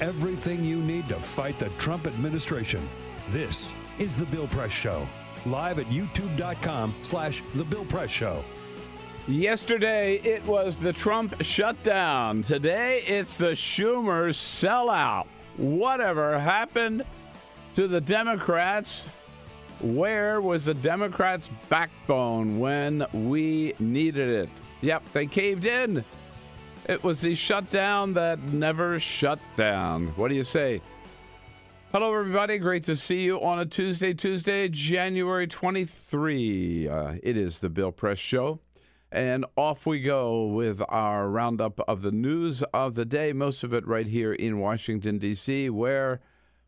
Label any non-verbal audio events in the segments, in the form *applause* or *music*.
Everything you need to fight the Trump administration. This is The Bill Press Show, live at youtube.com slash The Bill Press Show. Yesterday, it was the Trump shutdown. Today, it's the Schumer sellout. Whatever happened to the Democrats? Where was the Democrats' backbone when we needed it? Yep, they caved in. It was the shutdown that never shut down. What do you say? Hello, everybody. Great to see you on a Tuesday, Tuesday, January 23. Uh, it is the Bill Press Show. And off we go with our roundup of the news of the day, most of it right here in Washington, D.C., where,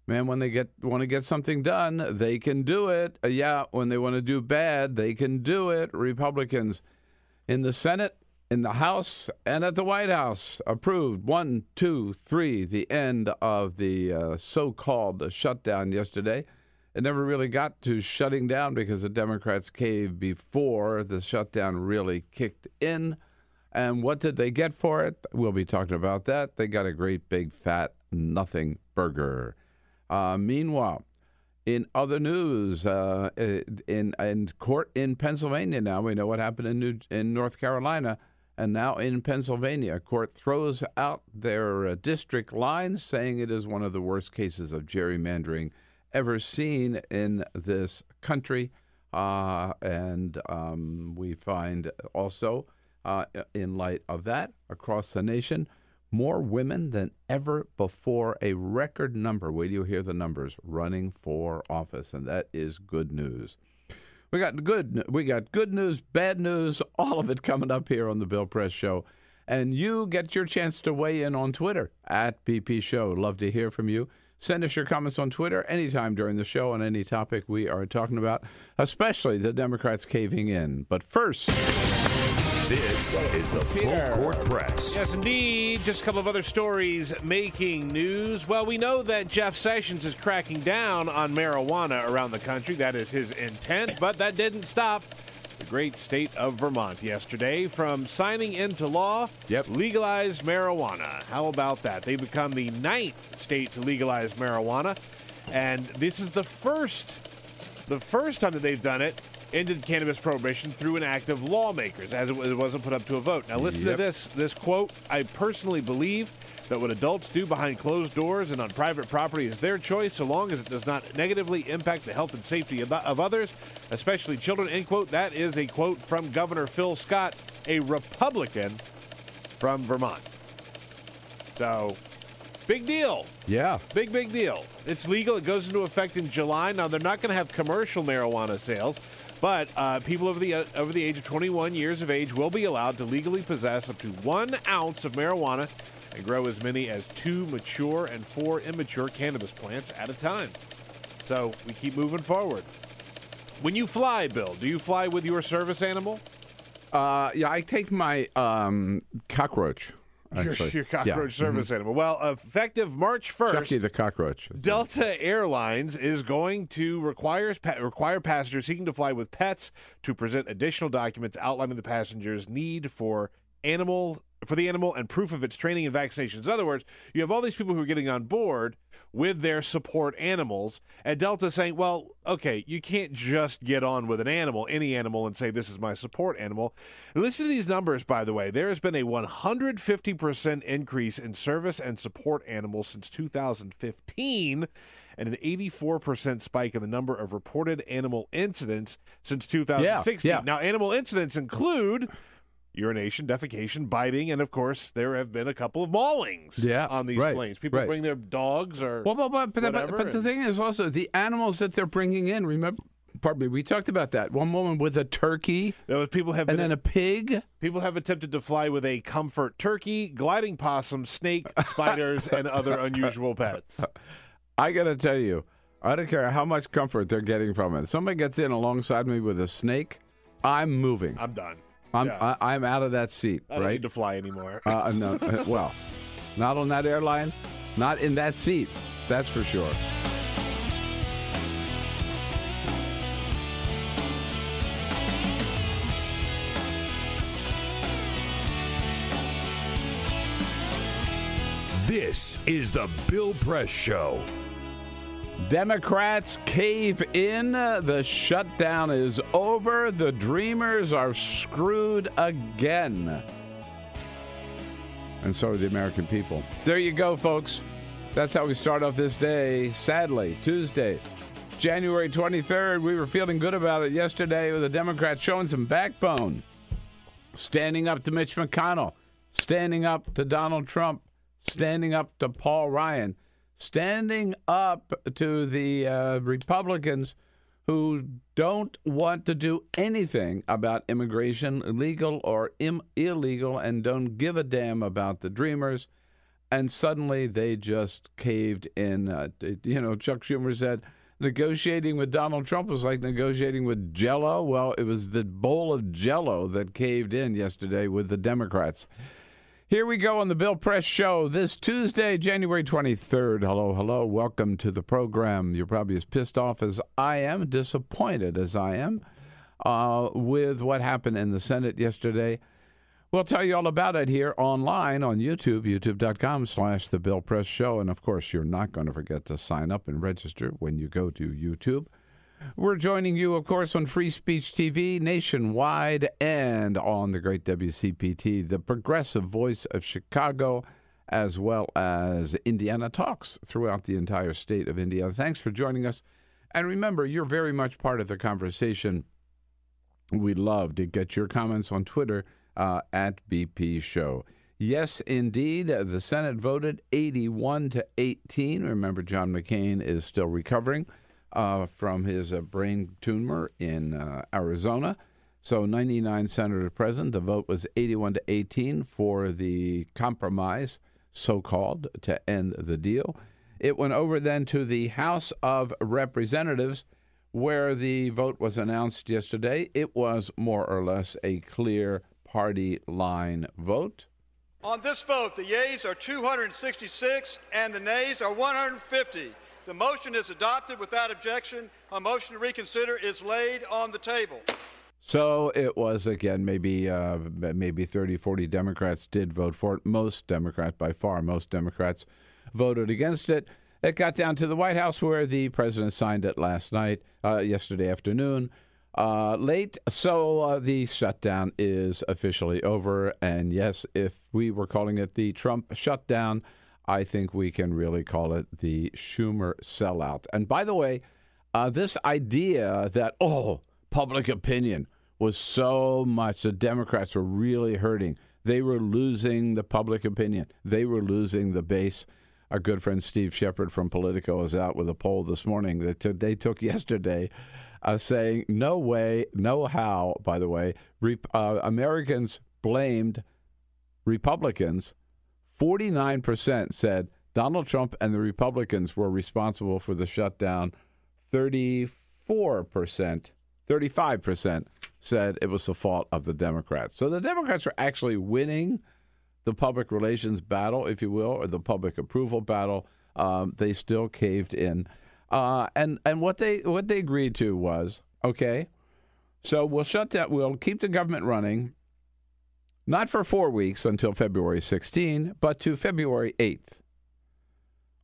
man, when they get want to get something done, they can do it. Uh, yeah, when they want to do bad, they can do it. Republicans in the Senate, in the House, and at the White House approved one, two, three, the end of the uh, so called shutdown yesterday. It never really got to shutting down because the Democrats caved before the shutdown really kicked in. And what did they get for it? We'll be talking about that. They got a great big fat nothing burger. Uh, meanwhile, in other news, uh, in in court in Pennsylvania now, we know what happened in New, in North Carolina, and now in Pennsylvania, a court throws out their uh, district lines, saying it is one of the worst cases of gerrymandering ever seen in this country. Uh, and um, we find also, uh, in light of that, across the nation, more women than ever before, a record number. Wait you hear the numbers running for office, and that is good news. We got good. We got good news, bad news, *laughs* all of it coming up here on the Bill Press Show, and you get your chance to weigh in on Twitter at BP Show. Love to hear from you. Send us your comments on Twitter anytime during the show on any topic we are talking about, especially the Democrats caving in. But first. This is the Peter. Full Court Press. Yes, indeed. Just a couple of other stories making news. Well, we know that Jeff Sessions is cracking down on marijuana around the country. That is his intent, but that didn't stop the great state of Vermont yesterday from signing into law Yep. legalized marijuana. How about that? They become the ninth state to legalize marijuana, and this is the first the first time that they've done it ended cannabis prohibition through an act of lawmakers as it, was- it wasn't put up to a vote now listen Yep. to this this quote i personally believe that what adults do behind closed doors and on private property is their choice so long as it does not negatively impact the health and safety of, of others especially children end quote that is a quote from governor phil scott a republican from vermont so big deal Yeah. Big, big deal. It's legal. It goes into effect in July. Now they're not going to have commercial marijuana sales, but uh, people over the uh, over the age of 21 years of age will be allowed to legally possess up to one ounce of marijuana and grow as many as two mature and four immature cannabis plants at a time. So we keep moving forward. When you fly, Bill, do you fly with your service animal? Uh, yeah, I take my um, cockroach. Your, Actually. your cockroach Yeah. Mm-hmm. service animal. Well, effective March 1st. Chucky the cockroach. Delta Airlines is going to require pa- require passengers seeking to fly with pets to present additional documents outlining the passengers' need for animal for the animal and proof of its training and vaccinations. In other words, you have all these people who are getting on board with their support animals, and Delta saying, well, okay, you can't just get on with an animal, any animal, and say, this is my support animal. And listen to these numbers, by the way. There has been a 150% increase in service and support animals since 2015 and an 84% spike in the number of reported animal incidents since 2016. Yeah, yeah. Now, animal incidents include urination, defecation, biting, and of course, there have been a couple of maulings Yeah, on these right, planes. People right. bring their dogs or Well, but, but, but, but, whatever, but the thing is also the animals that they're bringing in. Remember, pardon me, we talked about that. One woman with a turkey was- people have and been then a pig. people have attempted to fly with a comfort turkey, gliding possum, snake, spiders, *laughs* and other unusual pets. I got to tell you, I don't care how much comfort they're getting from it. If somebody gets in alongside me with a snake, I'm moving. I'm done. I'm yeah. I, I'm out of that seat. Right? I don't right? need to fly anymore. Uh, no, *laughs* uh, well, not on that airline, not in that seat. That's for sure. This is the Bill Press Show. Democrats cave in. The shutdown is over. The Dreamers are screwed again. And so are the American people. There you go, folks. That's how we start off this day. Sadly, Tuesday, January 23rd. We were feeling good about it yesterday with the Democrats showing some backbone, standing up to Mitch McConnell, standing up to Donald Trump, standing up to Paul Ryan, standing up to the uh, Republicans who don't want to do anything about immigration, legal or Im- illegal, and don't give a damn about the Dreamers. And suddenly they just caved in. Uh, you know, Chuck Schumer said negotiating with Donald Trump was like negotiating with Jello. Well, it was the bowl of Jello that caved in yesterday with the Democrats. Here we go on the Bill Press Show this Tuesday, January 23rd. Hello, hello. Welcome to the program. You're probably as pissed off as I am, disappointed as I am uh, with what happened in the Senate yesterday. We'll tell you all about it here online on YouTube, youtube.com slash The Bill Press Show. And of course, you're not going to forget to sign up and register when you go to YouTube. We're joining you, of course, on Free Speech TV nationwide and on the great WCPT, the progressive voice of Chicago, as well as Indiana Talks throughout the entire state of Indiana. Thanks for joining us. And remember, you're very much part of the conversation. We'd love to get your comments on Twitter uh, at BP Show. Yes, indeed, the Senate voted 81 to 18. Remember, John McCain is still recovering uh, from his uh, brain tumor in uh, Arizona. So 99 senators present. The vote was 81 to 18 for the compromise, so called, to end the deal. It went over then to the House of Representatives, where the vote was announced yesterday. It was more or less a clear party line vote. On this vote, the yeas are 266 and the nays are 150. The motion is adopted without objection. A motion to reconsider is laid on the table. So it was again maybe uh, maybe 30, 40 Democrats did vote for it. Most Democrats, by far, most Democrats voted against it. It got down to the White House where the president signed it last night, uh, yesterday afternoon, uh, late. So uh, the shutdown is officially over. And yes, if we were calling it the Trump shutdown, I think we can really call it the Schumer sellout. And by the way, uh, this idea that, oh, public opinion was so much, the Democrats were really hurting. They were losing the public opinion, they were losing the base. Our good friend Steve Shepard from Politico is out with a poll this morning that t- they took yesterday uh, saying, no way, no how, by the way, re- uh, Americans blamed Republicans 49% said Donald Trump and the Republicans were responsible for the shutdown. 34%, 35% said it was the fault of the Democrats. So the Democrats are actually winning the public relations battle, if you will, or the public approval battle. Um, they still caved in. Uh, and and what they what they agreed to was okay. So we'll shut that. We'll keep the government running not for four weeks until February 16, but to February 8th.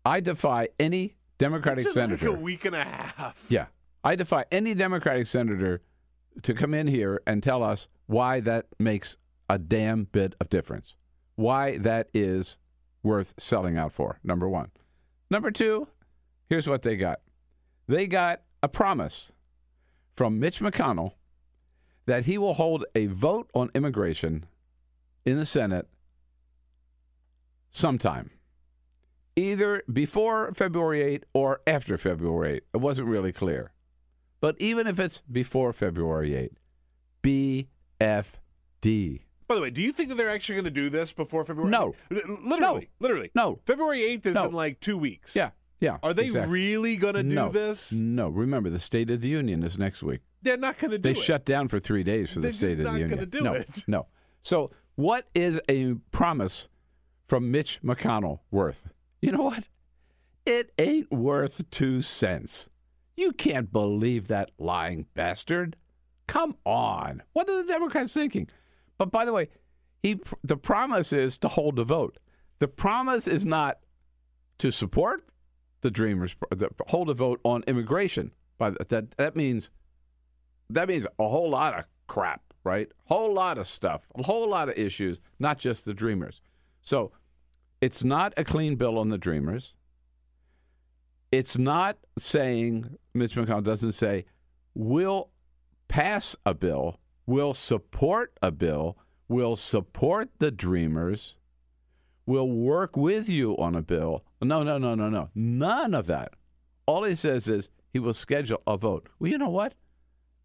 I defy any Democratic in like senator. a week and a half. Yeah. I defy any Democratic senator to come in here and tell us why that makes a damn bit of difference. Why that is worth selling out for, number one. Number two, here's what they got they got a promise from Mitch McConnell that he will hold a vote on immigration in the Senate sometime either before February 8 or after February 8. It wasn't really clear. But even if it's before February 8, BFD. By the way, do you think that they're actually going to do this before February? No. Literally. Literally. No. February 8th is No. in like two weeks. Yeah, yeah. Are they exactly. really going to do no, this? No. Remember, the State of the Union is next week. They're not going to do They it. They shut down for three days for They're the State of the Union. They're not Union. gonna do no, it. No. So, what is a promise from Mitch McConnell worth? You know what? It ain't worth two cents. You can't believe that lying bastard. Come on. What are the Democrats thinking? But by the way, he the promise is to hold the vote. The promise is not to support the Dreamers, the, hold a vote on immigration. By the, that that means that means a whole lot of crap, right? Whole lot of stuff, a whole lot of issues, not just the Dreamers. So it's not a clean bill on the Dreamers. It's not saying Mitch McConnell doesn't say we'll pass a bill, we'll support a bill, we'll support the Dreamers, we'll work with you on a bill. No, no, no, no, no. None of that. All he says is he will schedule a vote. Well, you know what?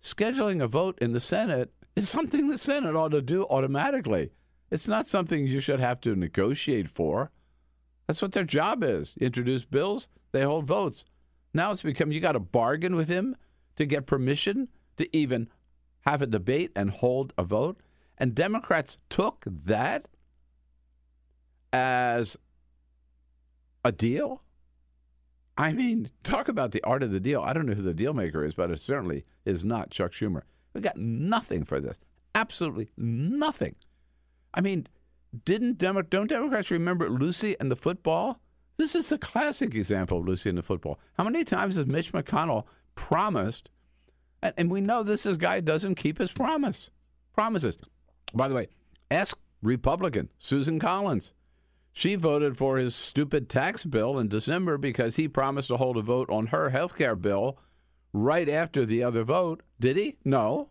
Scheduling a vote in the Senate is something the Senate ought to do automatically. It's not something you should have to negotiate for. That's what their job is. Introduce bills, they hold votes. Now it's become you got to bargain with him to get permission to even have a debate and hold a vote. And Democrats took that as a deal. I mean, talk about the art of the deal. I don't know who the deal maker is, but it certainly is not Chuck Schumer. We got nothing for this. Absolutely nothing. I mean, didn't Demo- don't Democrats remember Lucy and the football? This is a classic example of Lucy and the football. How many times has Mitch McConnell promised, and, and we know this is guy doesn't keep his promise promises. By the way, ask Republican Susan Collins. She voted for his stupid tax bill in December because he promised to hold a vote on her health care bill right after the other vote. Did he? No.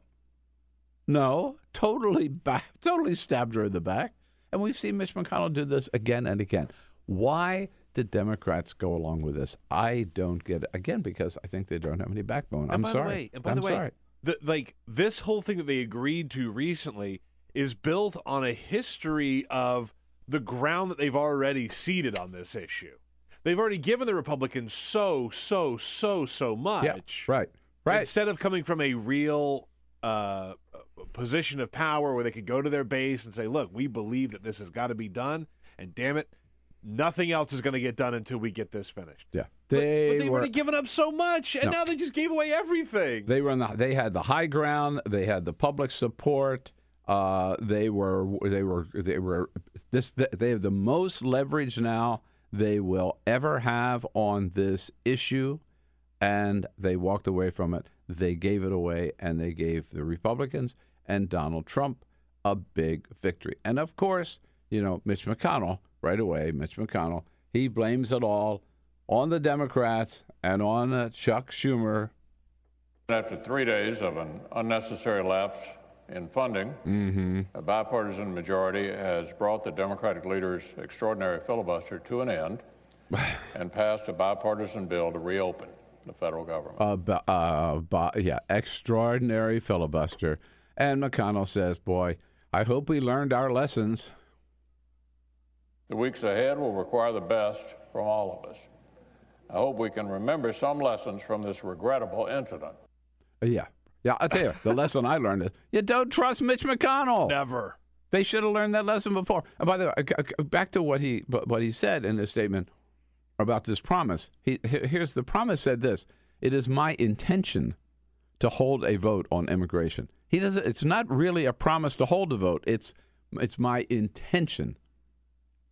No. Totally back, totally stabbed her in the back. And we've seen Mitch McConnell do this again and again. Why did Democrats go along with this? I don't get it. Again, because I think they don't have any backbone. And I'm by sorry. The way, and by I'm the way, sorry. the, like this whole thing that they agreed to recently is built on a history of the ground that they've already ceded on this issue. They've already given the Republicans so, so, so, so much. Yeah, right. Right. Instead of coming from a real uh, position of power where they could go to their base and say, "Look, we believe that this has got to be done," and damn it, nothing else is going to get done until we get this finished. yeah. But- They but, they've were already given up so much, and No. now they just gave away everything. They were on the, they had the high ground. They had the public support. Uh, they were they were they were this they have the most leverage now they will ever have on this issue, and they walked away from it. They gave it away, and they gave the Republicans and Donald Trump a big victory. And of course, you know Mitch McConnell right away. Mitch McConnell he blames it all on the Democrats and on uh, Chuck Schumer After three days of an unnecessary lapse in funding, a bipartisan majority has brought the Democratic leader's extraordinary filibuster to an end *sighs* and passed a bipartisan bill to reopen the federal government. uh, bu- uh, bu- yeah, extraordinary filibuster. And McConnell says, "Boy, I hope we learned our lessons." The weeks ahead will require the best from all of us. I hope we can remember some lessons from this regrettable incident. Uh, yeah, yeah. I'll tell you, the lesson I learned is you don't trust Mitch McConnell. Never. They should have learned that lesson before. And by the way, back to what he what he said in his statement about this promise. He he- here's the promise said this: "It is my intention to hold a vote on immigration." He doesn't. It's not really a promise to hold a vote. It's it's my intention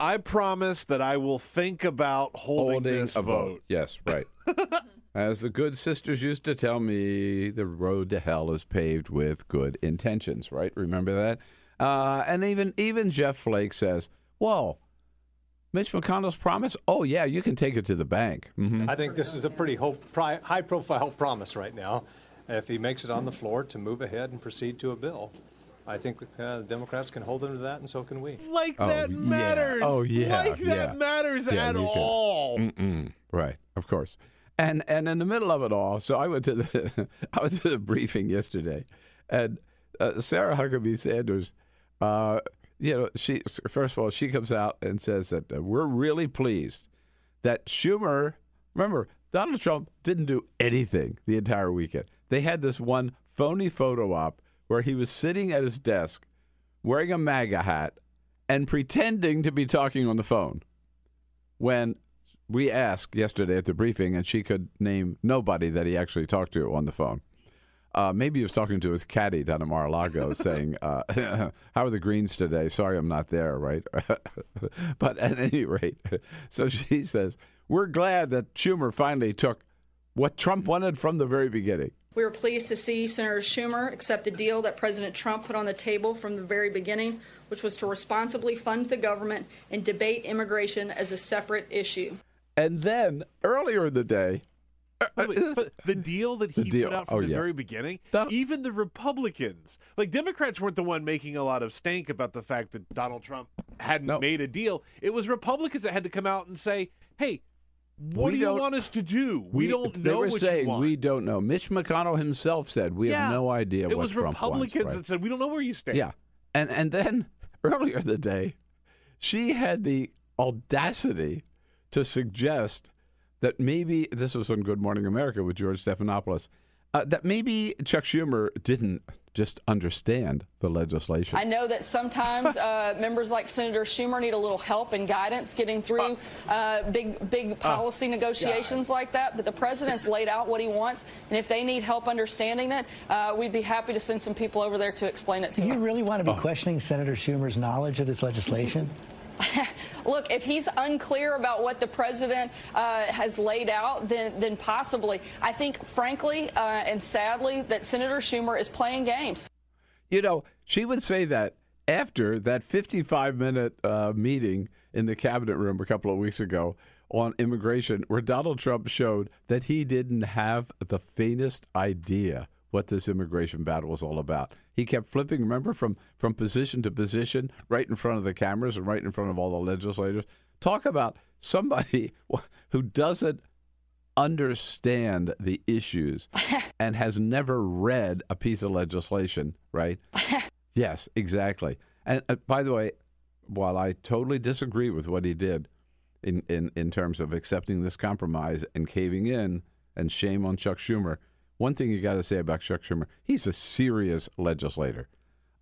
I promise that I will think about holding, this a vote. Yes, right. *laughs* As the good sisters used to tell me, the road to hell is paved with good intentions. Right? Remember that? Uh, and even even Jeff Flake says, "Whoa, Mitch McConnell's promise? Oh yeah, you can take it to the bank." hmm I think this is a pretty ho- pri- high profile promise right now. If he makes it on the floor to move ahead and proceed to a bill, I think uh, the Democrats can hold him to that, and so can we. Like Oh, that yeah. matters. Oh, yeah, Like that yeah. matters Yeah, at you can- all. Mm-mm. Right, of course. And and in the middle of it all, so I went to the *laughs* I went to the briefing yesterday, and uh, Sarah Huckabee Sanders, uh, you know, she first of all she comes out and says that uh, we're really pleased that Schumer. Remember, Donald Trump didn't do anything the entire weekend. They had this one phony photo op where he was sitting at his desk, wearing a MAGA hat, and pretending to be talking on the phone when we asked yesterday at the briefing, and she could name nobody that he actually talked to on the phone. Uh, maybe he was talking to his caddy down at Mar-a-Lago, *laughs* saying, uh, *laughs* "How are the greens today? Sorry, I'm not there." Right, *laughs* but at any rate, so she says, "We're glad that Schumer finally took what Trump wanted from the very beginning." We were pleased to see Senator Schumer accept the deal that President Trump put on the table from the very beginning, which was to responsibly fund the government and debate immigration as a separate issue. And then earlier in the day, uh, the but the deal that he deal. put out from Oh, the yeah. very beginning, Donald- even the Republicans, like Democrats, weren't the one making a lot of stank about the fact that Donald Trump hadn't No. made a deal. It was Republicans that had to come out and say, "Hey, what We do you want us to do? We, don't know. They were what saying you want." we don't know. Mitch McConnell himself said we yeah, have no idea It what was Trump Republicans wants. that said we don't know where you stand. Yeah, and and then *laughs* earlier in the day, she had the audacity to suggest that maybe this was on Good Morning America with George Stephanopoulos. Uh, that maybe Chuck Schumer didn't just understand the legislation. I know that sometimes uh, *laughs* members like Senator Schumer need a little help and guidance getting through uh, big, big policy negotiations like that. But the president's laid out what he wants, and if they need help understanding it, uh, we'd be happy to send some people over there to explain it to Do you really want Oh. to be questioning Senator Schumer's knowledge of this legislation? *laughs* Look, if he's unclear about what the president uh, has laid out, then then possibly. I think, frankly uh, and sadly, that Senator Schumer is playing games. You know, she would say that after that 55 minute uh, meeting in the cabinet room a couple of weeks ago on immigration, where Donald Trump showed that he didn't have the faintest idea what this immigration battle was all about. He kept flipping, remember, from, from position to position, right in front of the cameras and right in front of all the legislators. Talk about somebody *laughs* who doesn't understand the issues *laughs* and has never read a piece of legislation, right? *laughs* yes, exactly. And uh, by the way, while I totally disagree with what he did in, in, in terms of accepting this compromise and caving in, and shame on Chuck Schumer, one thing you got to say about Chuck Schumer, he's a serious legislator.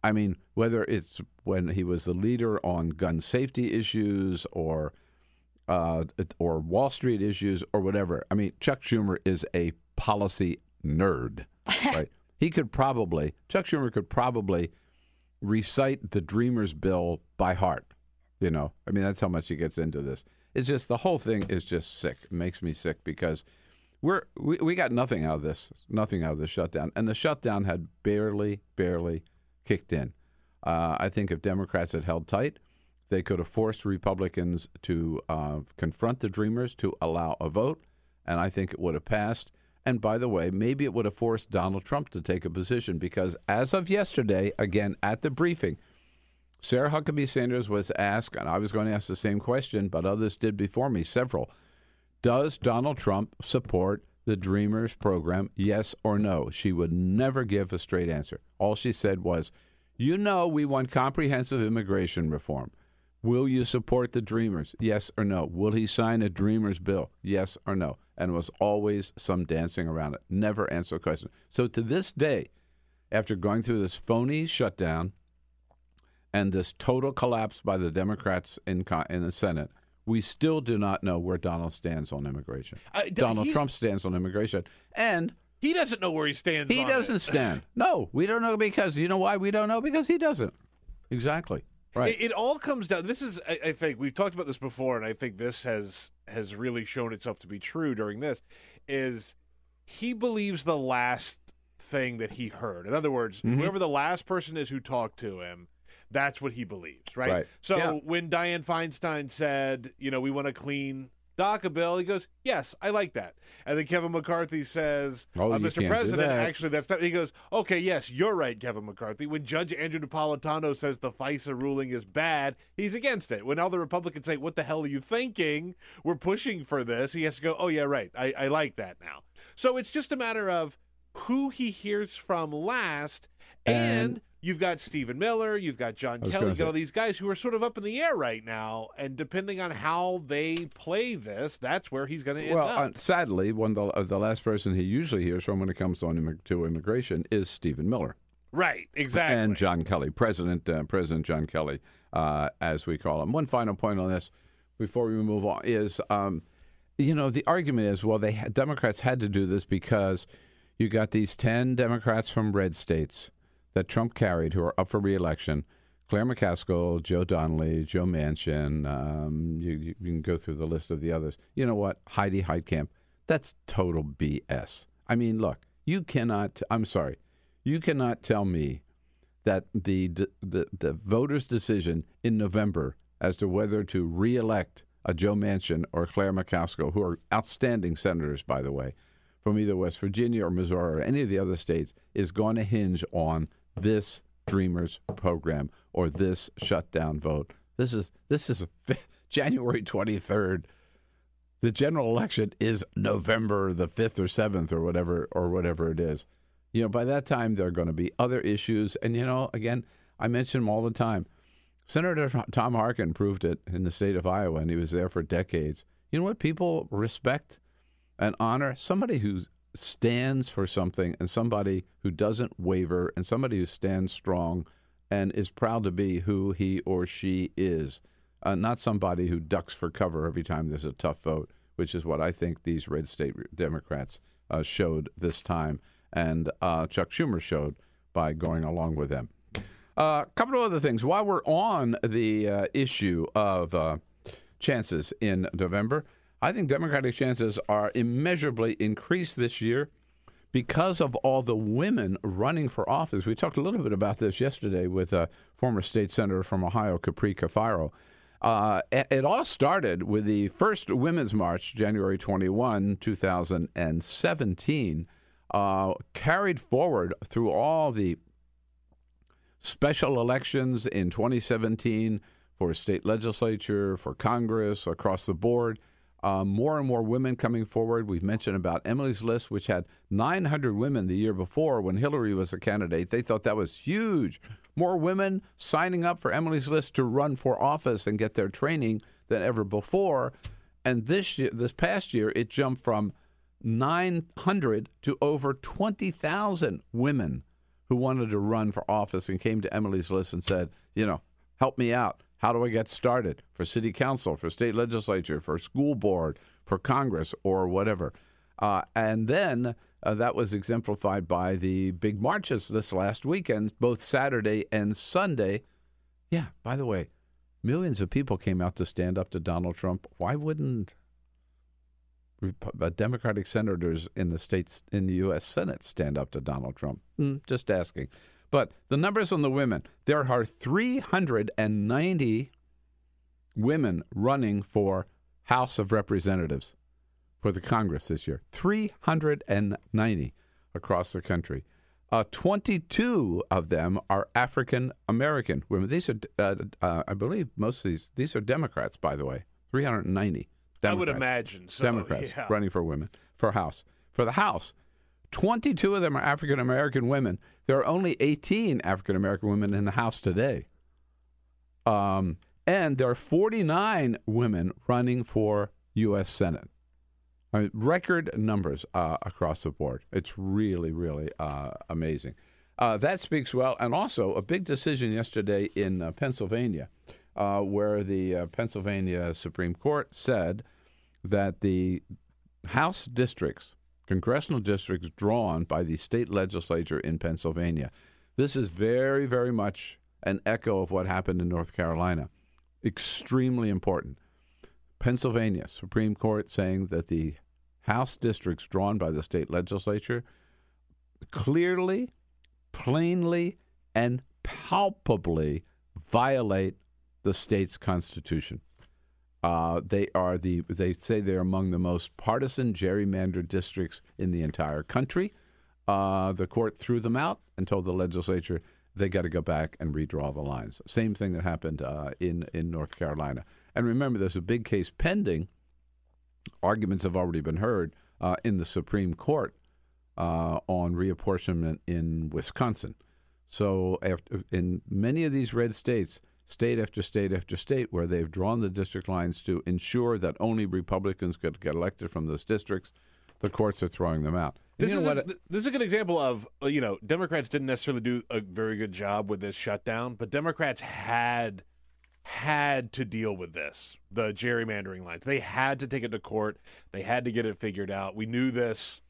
I mean, whether it's when he was the leader on gun safety issues or uh, or Wall Street issues or whatever. I mean, Chuck Schumer is a policy nerd, *laughs* right? he could probably Chuck Schumer could probably recite the Dreamers Bill by heart. You know, I mean, that's how much he gets into this. It's just the whole thing is just sick. It makes me sick because we're we, we got nothing out of this, nothing out of the shutdown, and the shutdown had barely, barely kicked in. Uh, I think if Democrats had held tight, they could have forced Republicans to uh, confront the Dreamers to allow a vote, and I think it would have passed. And by the way, maybe it would have forced Donald Trump to take a position because as of yesterday, again at the briefing, Sarah Huckabee Sanders was asked, and I was going to ask the same question, but others did before me, several. Does Donald Trump support the Dreamers program, yes or no? She would never give a straight answer. All she said was, You know, we want comprehensive immigration reform. Will you support the Dreamers? Yes or no? Will he sign a Dreamers bill? Yes or no? And was always some dancing around it. Never answer the question. So to this day, after going through this phony shutdown and this total collapse by the Democrats in, in the Senate, we still do not know where Donald stands on immigration. Uh, Donald he- Trump stands on immigration. And He doesn't know where he stands. he doesn't it. stand. No, we don't know because you know why we don't know? Because he doesn't. Exactly. Right. It, it all comes down. This is, I, I think, we've talked about this before, and I think this has has really shown itself to be true during this. Is he believes the last thing that he heard? In other words, Mm-hmm. whoever the last person is who talked to him, that's what he believes, right? Right. So Yeah. when Dianne Feinstein said, you know, we want a clean DACA bill, he goes, yes, I like that. And then Kevin McCarthy says, Oh, uh, Mr. President, that. actually, that's not. He goes, okay, yes, you're right, Kevin McCarthy. When Judge Andrew Napolitano says the FISA ruling is bad, he's against it. When all the Republicans say, what the hell are you thinking? We're pushing for this. He has to go, oh, yeah, right. I, I like that now. So it's just a matter of who he hears from last. And, And- you've got Stephen Miller, you've got John Kelly, you've got all these guys who are sort of up in the air right now. And depending on how they play this, that's where he's going to end Well, up. uh, sadly, one of the, uh, the last person he usually hears from when it comes to, immig- to immigration is Stephen Miller. right, exactly. and John Kelly, President uh, President John Kelly, uh, as we call him. One final point on this before we move on is, um, you know, the argument is, well, they Democrats had to do this because you got these ten Democrats from red states that Trump carried who are up for reelection. Claire McCaskill, Joe Donnelly, Joe Manchin. Um, you, you, can go through the list of the others. You know what? Heidi Heitkamp. That's total BS. I mean, look, you cannot. I'm sorry, you cannot tell me that the the the voters' decision in November as to whether to reelect a Joe Manchin or Claire McCaskill, who are outstanding senators, by the way, from either West Virginia or Missouri or any of the other states, is going to hinge on this Dreamers program or this shutdown vote. This is this is *laughs* January twenty third. The general election is November the fifth or seventh or whatever or whatever it is. You know, by that time there are going to be other issues, and you know, again, I mention them all the time. Senator Tom Harkin proved it in the state of Iowa, and he was there for decades. You know what? People respect and honor somebody who stands for something, and somebody who doesn't waver, and somebody who stands strong and is proud to be who he or she is. Uh, not somebody who ducks for cover every time there's a tough vote, which is what I think these red state Democrats uh, showed this time, and uh, Chuck Schumer showed by going along with them. A couple of other things. While we're on the uh, issue of uh, chances in November, I think Democratic chances are immeasurably increased this year because of all the women running for office. We talked a little bit about this yesterday with a former state senator from Ohio, Capri Cafaro. Uh, it it all started with the first Women's March, January 21, 2017, uh, carried forward through all the special elections in 2017 for state legislature, for Congress, across the board. Uh, more and more women coming forward. We've mentioned about Emily's List, which had 900 women the year before when Hillary was a candidate. They thought that was huge. More women signing up for Emily's List to run for office and get their training than ever before. And this year, this past year, it jumped from 900 to over 20,000 women who wanted to run for office and came to Emily's List and said, you know, help me out. How do I get started for city council, for state legislature, for school board, for Congress, or whatever? Uh, and then uh, that was exemplified by the big marches this last weekend, both Saturday and Sunday. Yeah, by the way, millions of people came out to stand up to Donald Trump. Why wouldn't uh, Democratic senators in the states in the U.S. Senate stand up to Donald Trump? Hmm, just asking. But the numbers on the women there are 390 women running for House of Representatives for the Congress this year. 390 across the country. Uh, 22 of them are African American women. These are, uh, uh, I believe, most of these. These are Democrats, by the way. 390. I would imagine so, Democrats yeah. running for women for House. For the House, 22 of them are African American women. There are only 18 African American women in the House today. Um, and there are 49 women running for U.S. Senate. I mean, record numbers uh, across the board. It's really, really uh, amazing. Uh, that speaks well. And also, a big decision yesterday in uh, Pennsylvania, uh, where the uh, Pennsylvania Supreme Court said that the House districts, congressional districts drawn by the state legislature in Pennsylvania, this is very, very much an echo of what happened in North Carolina. Extremely important. Pennsylvania Supreme Court saying that the House districts drawn by the state legislature clearly, plainly, and palpably violate the state's constitution. Uh, they are the they say they're among the most partisan gerrymandered districts in the entire country. Uh, the court threw them out and told the legislature they got to go back and redraw the lines. Same thing that happened uh, in in North Carolina. And remember, there's a big case pending. Arguments have already been heard uh, in the Supreme Court uh, on reapportionment in Wisconsin. So, after, in many of these red states, state after state after state, where they've drawn the district lines to ensure that only Republicans could get elected from those districts, the courts are throwing them out. And This you is, a, this is a good example of uh, you know Democrats didn't necessarily do a very good job with this shutdown, but Democrats had had to deal with this the gerrymandering lines. They had to take it to court. They had to get it figured out. We knew this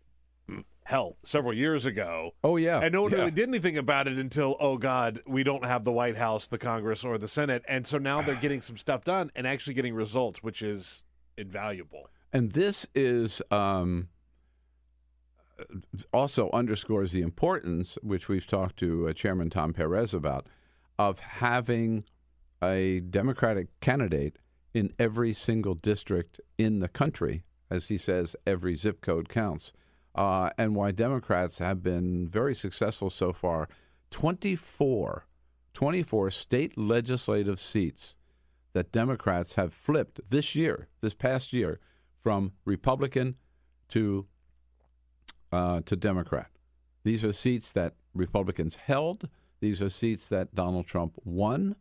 hell several years ago. oh yeah, And no one yeah. really did anything about it until, oh God, we don't have the White House, the Congress, or the Senate. And so now they're getting some stuff done and actually getting results, which is invaluable. And this is um, also underscores the importance, which we've talked to uh, Chairman Tom Perez about, of having a Democratic candidate in every single district in the country. As he says, every zip code counts. Uh, and why Democrats have been very successful so far 24, 24 state legislative seats that Democrats have flipped this year, this past year, from Republican to uh, to Democrat. These are seats that Republicans held. These are seats that Donald Trump won.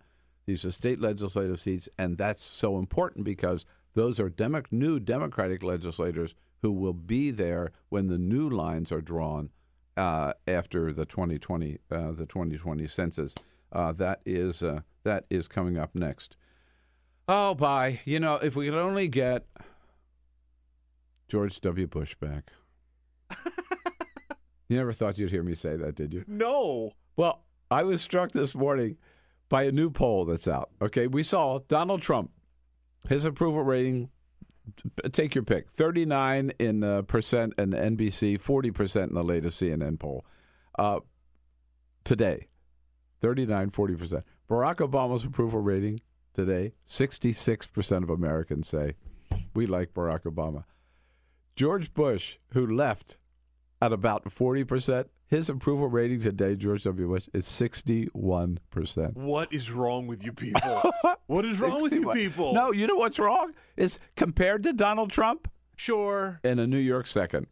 These are state legislative seats, and that's so important because those are Demo- new Democratic legislators who will be there when the new lines are drawn uh, after the 2020 uh, the 2020 census. Uh, that is uh, that is coming up next. Oh, bye. You know, if we could only get George W. Bush back. *laughs* you never thought you'd hear me say that, did you? No. Well, I was struck this morning by a new poll that's out. Okay, we saw Donald Trump, his approval rating. Take your pick: thirty-nine in uh, percent in NBC, forty percent in the latest CNN poll. Uh, today, 39, 40 percent. Barack Obama's approval rating today: sixty-six percent of Americans say we like Barack Obama. George Bush, who left at about 40%, his approval rating today, George W. Bush, is 61%. What is wrong with you people? *laughs* what is wrong with you people? No, you know what's wrong? Is compared to Donald Trump Sure. in a New York second.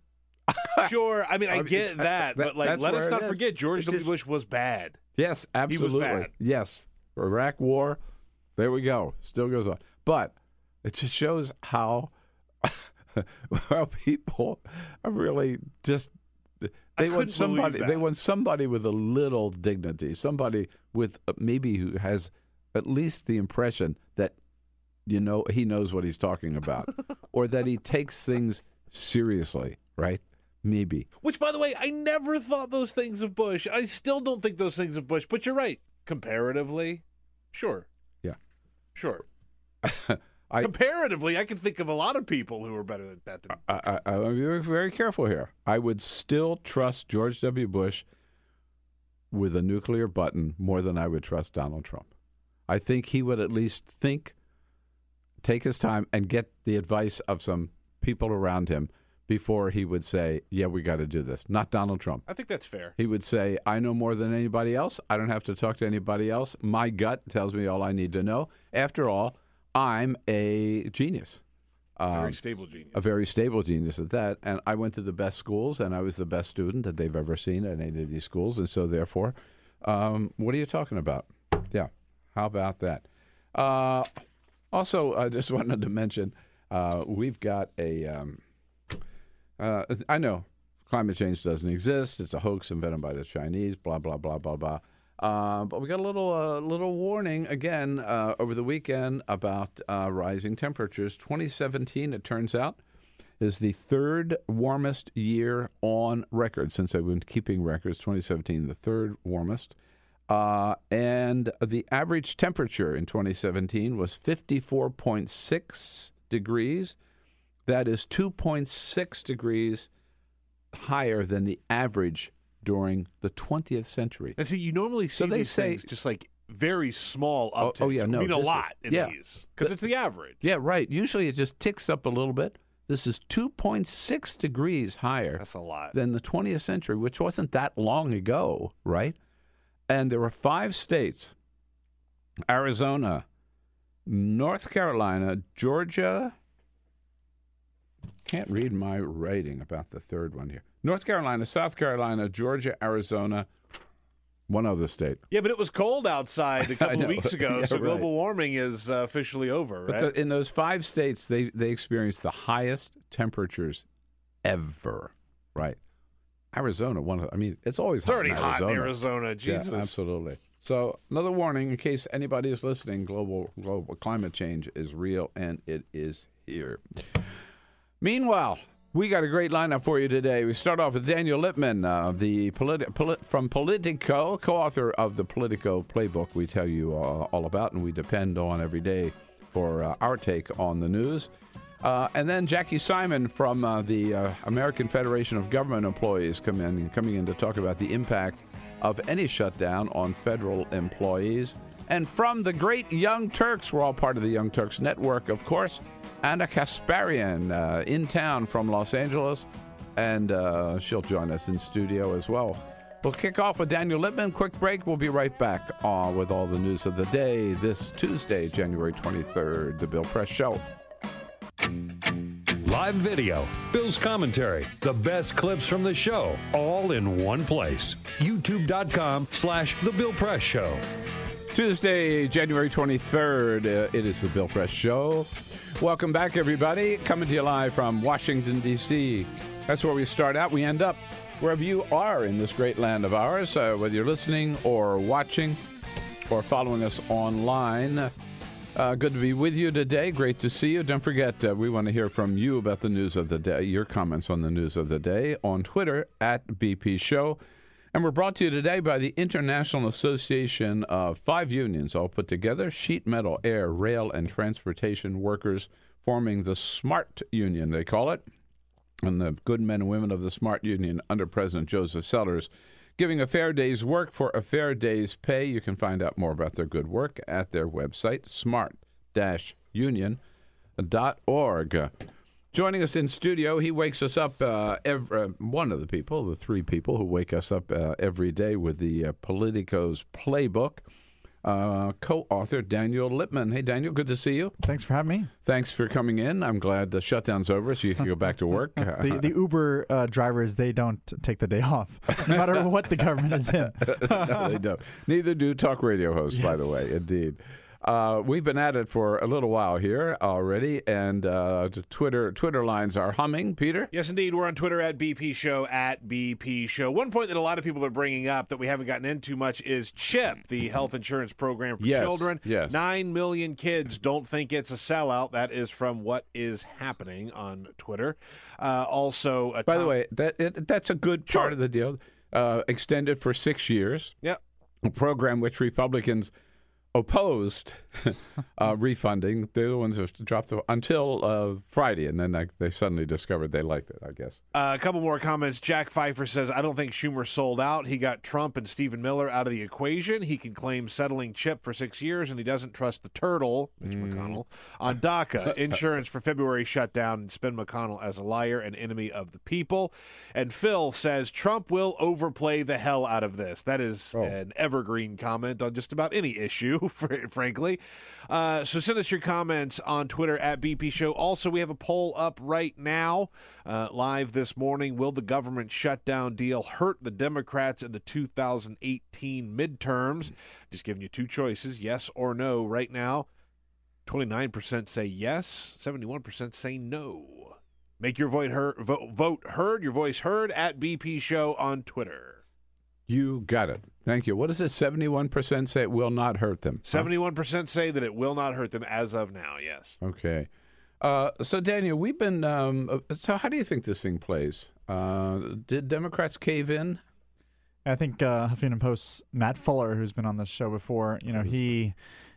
*laughs* Sure. I mean, I I mean, get that, that- but like, let us not forget George It's W. Bush was bad. Yes, absolutely. bad. Yes. Iraq War, there we go. Still goes on. But it just shows how *laughs* well people are really just they want somebody they want somebody with a little dignity, somebody with uh, maybe who has at least the impression that you know he knows what he's talking about *laughs* or that he takes things seriously, right? Maybe. Which, by the way, I never thought those things of Bush. I still don't think those things of Bush, but you're right. Comparatively, sure. Yeah. Sure. *laughs* I- Comparatively, I can think of a lot of people who are better at that than I, I, I want to be very, very careful here. I would still trust George W. Bush with a nuclear button more than I would trust Donald Trump. I think he would at least think, take his time, and get the advice of some people around him before he would say, Yeah, we got to do this. Not Donald Trump. I think that's fair. He would say, I know more than anybody else. I don't have to talk to anybody else. My gut tells me all I need to know. After all, I'm a genius. Very Um, stable genius. a very stable genius at that. And I went to the best schools, and I was the best student that they've ever seen at any of these schools. And so, therefore, um, what are you talking about? Yeah, how about that? Uh, also, I just *laughs* wanted to mention uh, we've got a. Um, uh, I know climate change doesn't exist; it's a hoax invented by the Chinese. Blah blah blah blah blah. Uh, but we got a little uh, little warning again uh, over the weekend about uh, rising temperatures. 2017, it turns out, is the third warmest year on record since I've been keeping records. 2017, the third warmest. Uh, and the average temperature in 2017 was 54.6 degrees. That is 2.6 degrees higher than the average during the 20th century. And see, you normally see So they these say- things just like very small Oh-, oh upticks. oh, yeah, no, I mean a this is- lot in yeah. these because The- it's the average. Yeah, right. Usually it just ticks up a little bit. This is 2.6 degrees higher That's a lot. than the 20th century, which wasn't that long ago, right? And there were five states Arizona, North Carolina, Georgia. Can't read my writing about the third one here. North Carolina, South Carolina, Georgia, Arizona, one other state. Yeah, but it was cold outside a *laughs* couple of weeks ago, *laughs* Yeah, so right. global warming is uh, officially over, But right? the, in those five states, they they experienced the highest temperatures ever. Right, Arizona. One. Of, I mean, it's always it's hot already in hot Arizona. in Arizona. Jesus. Yeah, absolutely. So another warning in case anybody is listening: global global climate change is real and it is here. Meanwhile. We got a great lineup for you today. We start off with Daniel Lippman, uh, the politi- polit- from Politico, co-author of the Politico playbook. We tell you uh, all about, and we depend on every day for uh, our take on the news. Uh, and then Jacque Simon from uh, the uh, American Federation of Government Employees come in, coming in to talk about the impact of any shutdown on federal employees. And from the great Young Turks, we're all part of the Young Turks network, of course. Ana Kasparian uh, in town from Los Angeles, and uh, she'll join us in studio as well. We'll kick off with Daniel Lippman. Quick break. We'll be right back uh, with all the news of the day this Tuesday, January 23rd, The Bill Press Show. Live video, Bill's commentary, the best clips from the show, all in one place. YouTube.com slash The Bill Press Show. Tuesday, January 23rd, uh, it is the Bill Press Show. Welcome back, everybody. Coming to you live from Washington, D.C. That's where we start out. We end up wherever you are in this great land of ours, uh, whether you're listening or watching or following us online. Uh, good to be with you today. Great to see you. Don't forget, uh, we want to hear from you about the news of the day, your comments on the news of the day on Twitter at BP Show. And we're brought to you today by the International Association of Five Unions, all put together sheet metal, air, rail, and transportation workers, forming the SMART Union, they call it. And the good men and women of the SMART Union under President Joseph Sellers giving a fair day's work for a fair day's pay. You can find out more about their good work at their website, smart-union.org. Joining us in studio, he wakes us up. Uh, every, uh, one of the people, the three people who wake us up uh, every day with the uh, Politico's playbook. Uh, co-author Daniel Lippman. Hey, Daniel, good to see you. Thanks for having me. Thanks for coming in. I'm glad the shutdown's over, so you can go back to work. *laughs* The, the Uber uh, drivers, they don't take the day off, no matter what the government is in. *laughs* no, they don't. Neither do talk radio hosts, by the *laughs* way. Indeed. Uh, we've been at it for a little while here already, and uh, the Twitter Twitter lines are humming. Peter, Yes, indeed. We're on Twitter at BP Show, at BP Show. One point that a lot of people are bringing up that we haven't gotten into much is CHIP, the health insurance program for Yes, children. yes. Nine million kids don't think it's a sellout. That is from what is happening on Twitter. Uh, also, a by the way, that it, that's a good Sure. part of the deal. Uh, extended for six years, Yep. a program which Republicans opposed *laughs* uh, refunding. They're the ones who dropped the until uh, Friday, and then they, they suddenly discovered they liked it. I guess. Uh, a couple more comments. Jack Pfeiffer says, I don't think Schumer sold out. He got Trump and Stephen Miller out of the equation. He can claim settling Chip for six years, and he doesn't trust the turtle, Mitch McConnell, on DACA. *laughs* Insurance for February shutdown and spin McConnell as a liar and enemy of the people. And Phil says, Trump will overplay the hell out of this. That is Oh. an evergreen comment on just about any issue, *laughs* fr- frankly. Uh, so send us your comments on Twitter at BP Show. Also, we have a poll up right now, uh, live this morning. Will the government shutdown deal hurt the Democrats in the 2018 midterms? Just giving you two choices, yes or no, right now. 29% say yes, 71% say no. Make your vote heard, vote heard, your voice heard at BP Show on Twitter. You got it. Thank you. What is it? Seventy-one percent say it will not hurt them. 71% say that it will not hurt them as of now, yes. Okay. Uh, so, Daniel, we've been. Um, uh, so, how do you think this thing plays? Uh, did Democrats cave in? I think uh, Huffington Post's Matt Fuller, who's been on the show before, you know, he,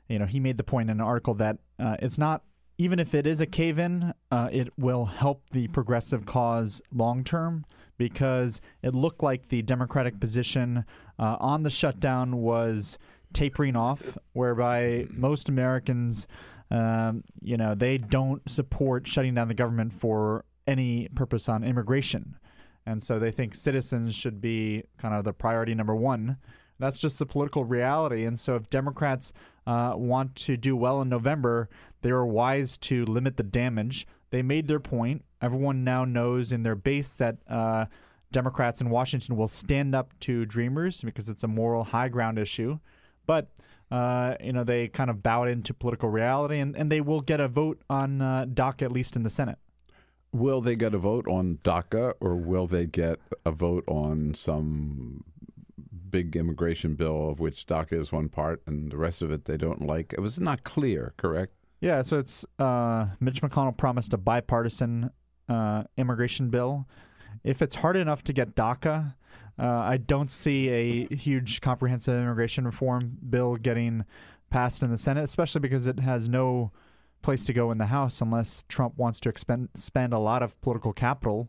you know, he made the point in an article that uh, it's not even if it is a cave-in, uh, it will help the progressive cause long term because it looked like the Democratic position uh, on the shutdown was tapering off, whereby most Americans, um, you know, they don't support shutting down the government for any purpose on immigration. And so they think citizens should be kind of the priority number one. That's just the political reality. And so if Democrats uh, want to do well in November, they were wise to limit the damage. They made their point. Everyone now knows in their base that uh, Democrats in Washington will stand up to Dreamers because it's a moral high ground issue. But uh, you know they kind of bowed into political reality, and, and they will get a vote on uh, DACA at least in the Senate. Will they get a vote on DACA, or will they get a vote on some big immigration bill of which DACA is one part, and the rest of it they don't like? It was not clear, correct? Yeah, so it's uh, Mitch McConnell promised a bipartisan uh, immigration bill. If it's hard enough to get DACA, uh, I don't see a huge comprehensive immigration reform bill getting passed in the Senate, especially because it has no place to go in the House unless Trump wants to expend, spend a lot of political capital.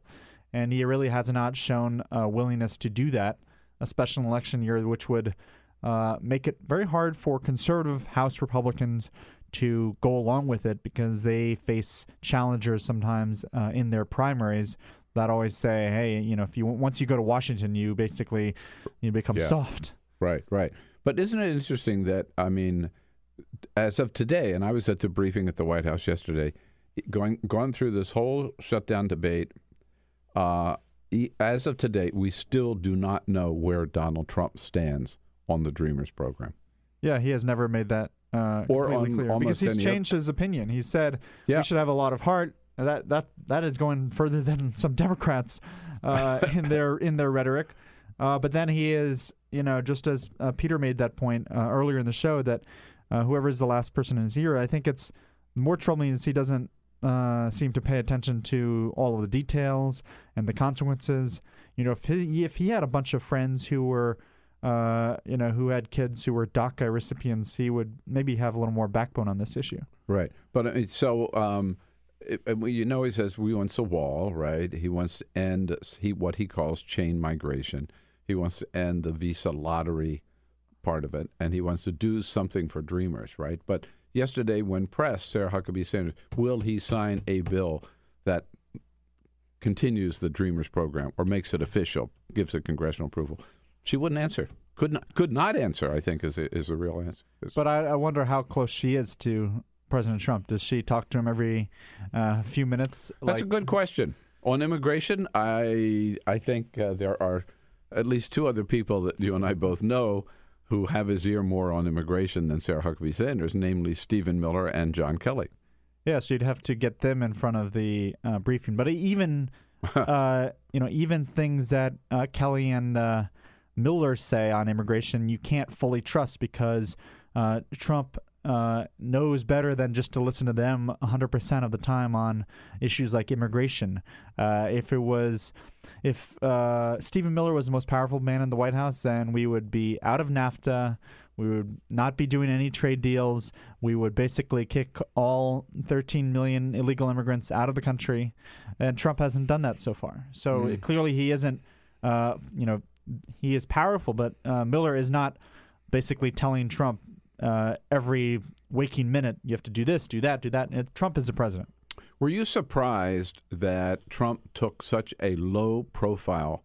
And he really has not shown a willingness to do that, a special election year, which would uh, make it very hard for conservative House Republicans to go along with it because they face challengers sometimes uh, in their primaries that always say, "Hey, you know, if you once you go to Washington, you basically you become Yeah. soft." Right, right. But isn't it interesting that I mean, as of today, and I was at the briefing at the White House yesterday, going gone through this whole shutdown debate. Uh, as of today, we still do not know where Donald Trump stands on the Dreamers program. Yeah, he has never made that uh, Or completely on clear because he's changed his opinion. He said Yeah. we should have a lot of heart. That that that is going further than *laughs* some Democrats uh, *laughs* in their in their rhetoric. Uh, but then he is, you know, just as uh, Peter made that point uh, earlier in the show that uh, whoever is the last person in his ear, I think it's more troubling is he doesn't uh, seem to pay attention to all of the details and the consequences. You know, if he if he had a bunch of friends who were uh, you know, who had kids who were DACA recipients, he would maybe have a little more backbone on this issue. Right. But so um, it, you know, he says we wants a wall, right? He wants to end he what he calls chain migration. He wants to end the visa lottery part of it, and he wants to do something for dreamers, right? But yesterday, when pressed, Sarah Huckabee Sanders, will he sign a bill that continues the Dreamers program or makes it official, gives it congressional approval? She wouldn't answer. Could not. Could not answer. I think is is the real answer. But I, I wonder how close she is to President Trump. Does she talk to him every uh, few minutes? That's a good question. On immigration, I I think uh, there are at least two other people that you and I both know who have his ear more on immigration than Sarah Huckabee Sanders, namely Stephen Miller and John Kelly. Yeah, so you'd have to get them in front of the uh, briefing. But even, *laughs* uh, you know, even things that uh, Kelly and uh, Miller say on immigration, you can't fully trust because uh, Trump uh, knows better than just to listen to them 100% of the time on issues like immigration. Uh, if it was, if uh, Stephen Miller was the most powerful man in the White House, then we would be out of NAFTA. We would not be doing any trade deals. We would basically kick all 13 million illegal immigrants out of the country, and Trump hasn't done that so far. So Mm. clearly, he isn't. Uh, you know, he is powerful, but uh, Miller is not basically telling Trump uh, every waking minute you have to do this, do that, do that. And Trump is the president. Were you surprised that Trump took such a low profile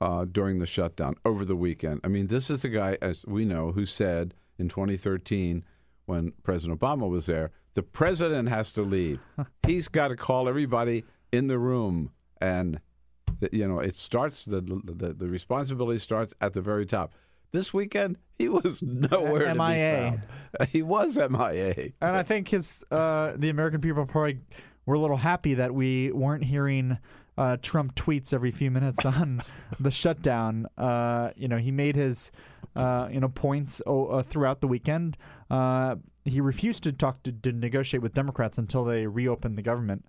uh, during the shutdown over the weekend? I mean, this is a guy, as we know, who said in 2013 when President Obama was there, the president has to lead. *laughs* He's got to call everybody in the room, and you know it starts the, the the responsibility starts at the very top. This weekend, he was *laughs* nowhere to be MIA. found. *laughs* He was MIA. And I think his uh, the American people probably were a little happy that we weren't hearing uh, Trump tweets every few minutes *laughs* on the shutdown. Uh, you know, he made his uh, you know points o- uh, throughout the weekend. Uh, he refused to talk to, to negotiate with Democrats until they reopened the government.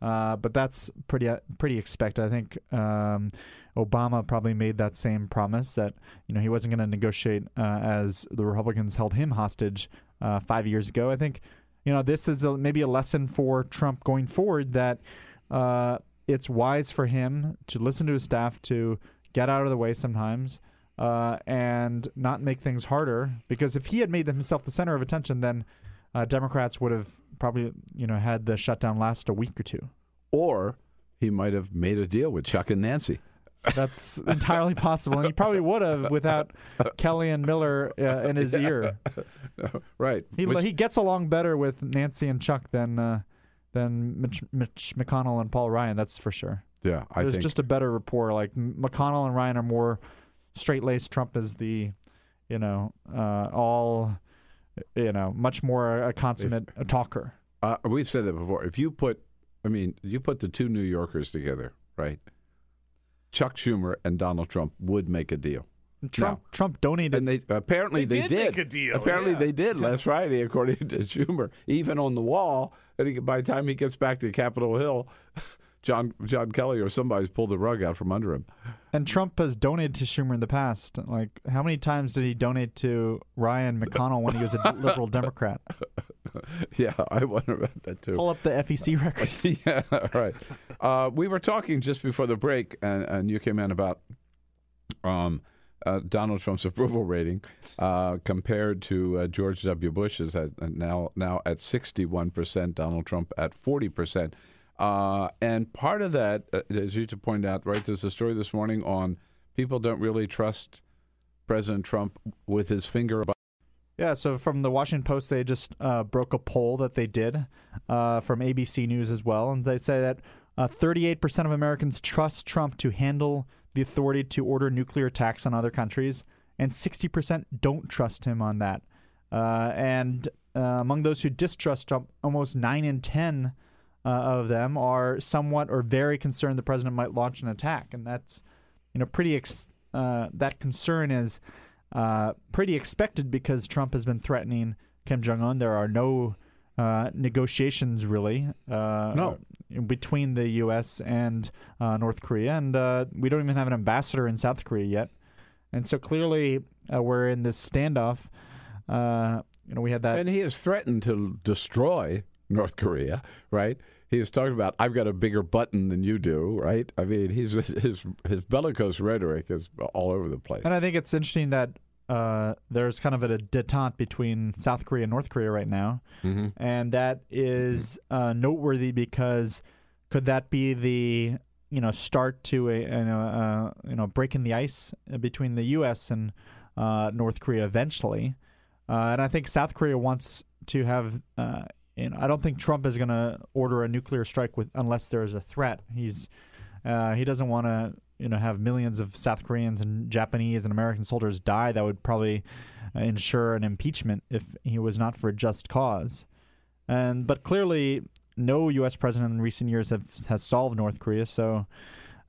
Uh, but that's pretty uh, pretty expected. I think um, Obama probably made that same promise that you know he wasn't going to negotiate uh, as the Republicans held him hostage uh, five years ago. I think you know this is a, maybe a lesson for Trump going forward that it's wise for him to listen to his staff to get out of the way sometimes. And not make things harder because if he had made himself the center of attention, then Democrats would have probably you know had the shutdown last a week or two. Or he might have made a deal with Chuck and Nancy. That's entirely possible, and he probably would have without Kelly and Miller uh, in his ear. *laughs* right. He Which- he gets along better with Nancy and Chuck than uh, than Mitch, Mitch McConnell and Paul Ryan. That's for sure. yeah, I There's think just a better rapport. Like McConnell and Ryan are more straight laced. Trump is the, you know, uh, all, you know, much more a consummate a talker. uh, we've said that before. If you put, I mean, you put the two New Yorkers together, right? Chuck Schumer and Donald Trump would make a deal. Trump Trump donated. And they apparently They they, did did. make a deal, Apparently yeah. they did last Friday, according to Schumer. Even on the wall, and he, by the time he gets back to Capitol Hill, John John Kelly or somebody's pulled the rug out from under him. And Trump has donated to Schumer in the past. Like, how many times did he donate to Ryan McConnell when he was a *laughs* liberal Democrat? *laughs* Yeah, I wonder about that too. Pull up the FEC *laughs* records. yeah, right. Uh, we were talking just before the break, and, and you came in about um, uh, Donald Trump's approval rating uh, compared to uh, George W. Bush's at, now now at sixty one percent. Donald Trump at forty percent. Uh, and part of that, uh, as you to point out, right? There's a story this morning on people don't really trust President Trump with his finger. About Yeah, so from the Washington Post, they just uh, broke a poll that they did uh, from ABC News as well, and they say that uh, 38% of Americans trust Trump to handle the authority to order nuclear attacks on other countries, and 60% don't trust him on that. Uh, and uh, among those who distrust Trump, almost 9 in 10 uh, of them are somewhat or very concerned the president might launch an attack, and that's you know pretty ex- uh, that concern is uh, pretty expected because Trump has been threatening Kim Jong Un. There are no uh, negotiations really uh, No. between the U.S. and uh, North Korea, and uh, we don't even have an ambassador in South Korea yet. And so clearly, uh, we're in this standoff. Uh, you know, we had that. and he has threatened to destroy North Korea, right? He has talked about I've got a bigger button than you do, right? I mean, he's his his bellicose rhetoric is all over the place. And I think it's interesting that uh, there's kind of a detente between South Korea and North Korea right now, Mhm. and that is uh, noteworthy because could that be the you know start to a you know, uh, you know breaking the ice between the U.S. and uh, North Korea eventually? Uh, and I think South Korea wants to have. You know, I don't think Trump is going to order a nuclear strike with unless there is a threat. He's uh, he doesn't want to you know have millions of South Koreans and Japanese and American soldiers die. That would probably uh, ensure an impeachment if he was not for a just cause. And but clearly, no U.S. president in recent years have has solved North Korea. So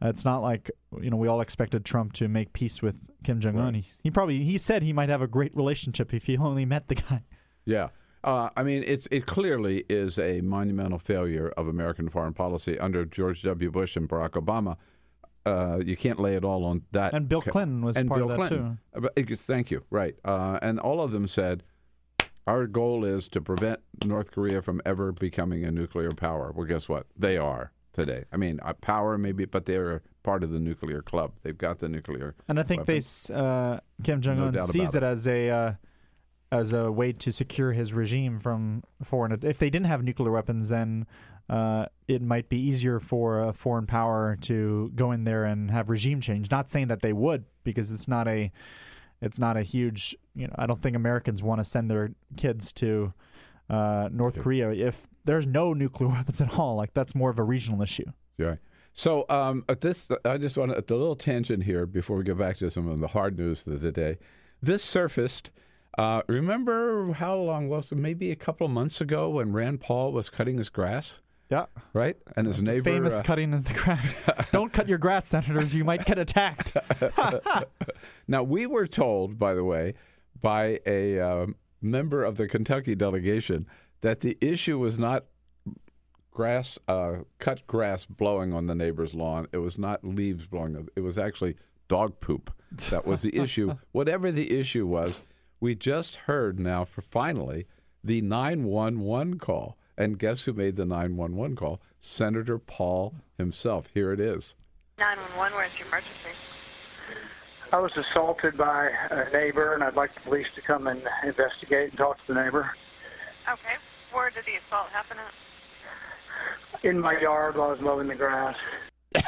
uh, it's not like you know we all expected Trump to make peace with Kim Jong Un. Right. He, he probably he said he might have a great relationship if he only met the guy. Yeah. Uh, I mean, it's it clearly is a monumental failure of American foreign policy under George W. Bush and Barack Obama. Uh, you can't lay it all on that. And Bill Clinton was and part Bill of that Clinton. Uh, but it- Thank you. Right. Uh, and all of them said, our goal is to prevent North Korea from ever becoming a nuclear power. Well, guess what? They are today. I mean, uh, power maybe, but they're part of the nuclear club. They've got the nuclear. And I think they uh, Kim Jong Un doubt sees about it as a uh, as a way to secure his regime from foreign. If they didn't have nuclear weapons, then uh, it might be easier for a foreign power to go in there and have regime change. Not saying that they would, because it's not a it's not a huge. You know, I don't think Americans want to send their kids to uh, North Korea if there's no nuclear *laughs* weapons at all. Like that's more of a regional issue. Yeah. So um, at this, I just want a little tangent here before we get back to some of the hard news of the day. This surfaced. Uh, remember how long was it? Maybe a couple of months ago when Rand Paul was cutting his grass, Yeah. right? And his neighbor. Famous uh, cutting of the grass. *laughs* Don't cut your grass, senators. You might get attacked. *laughs* now we were told, by the way, by a um member of the Kentucky delegation that the issue was not grass, uh, cut grass blowing on the neighbor's lawn. It was not leaves blowing. It was actually dog poop. That was the issue. *laughs* Whatever the issue was, we just heard now for finally the 911 call. And guess who made the 911 call? Senator Paul himself. Here it is. 911, where's your emergency? I was assaulted by a neighbor, and I'd like the police to come and investigate and talk to the neighbor. Okay. Where did the assault happen at? In my yard while I was mowing the grass. *laughs*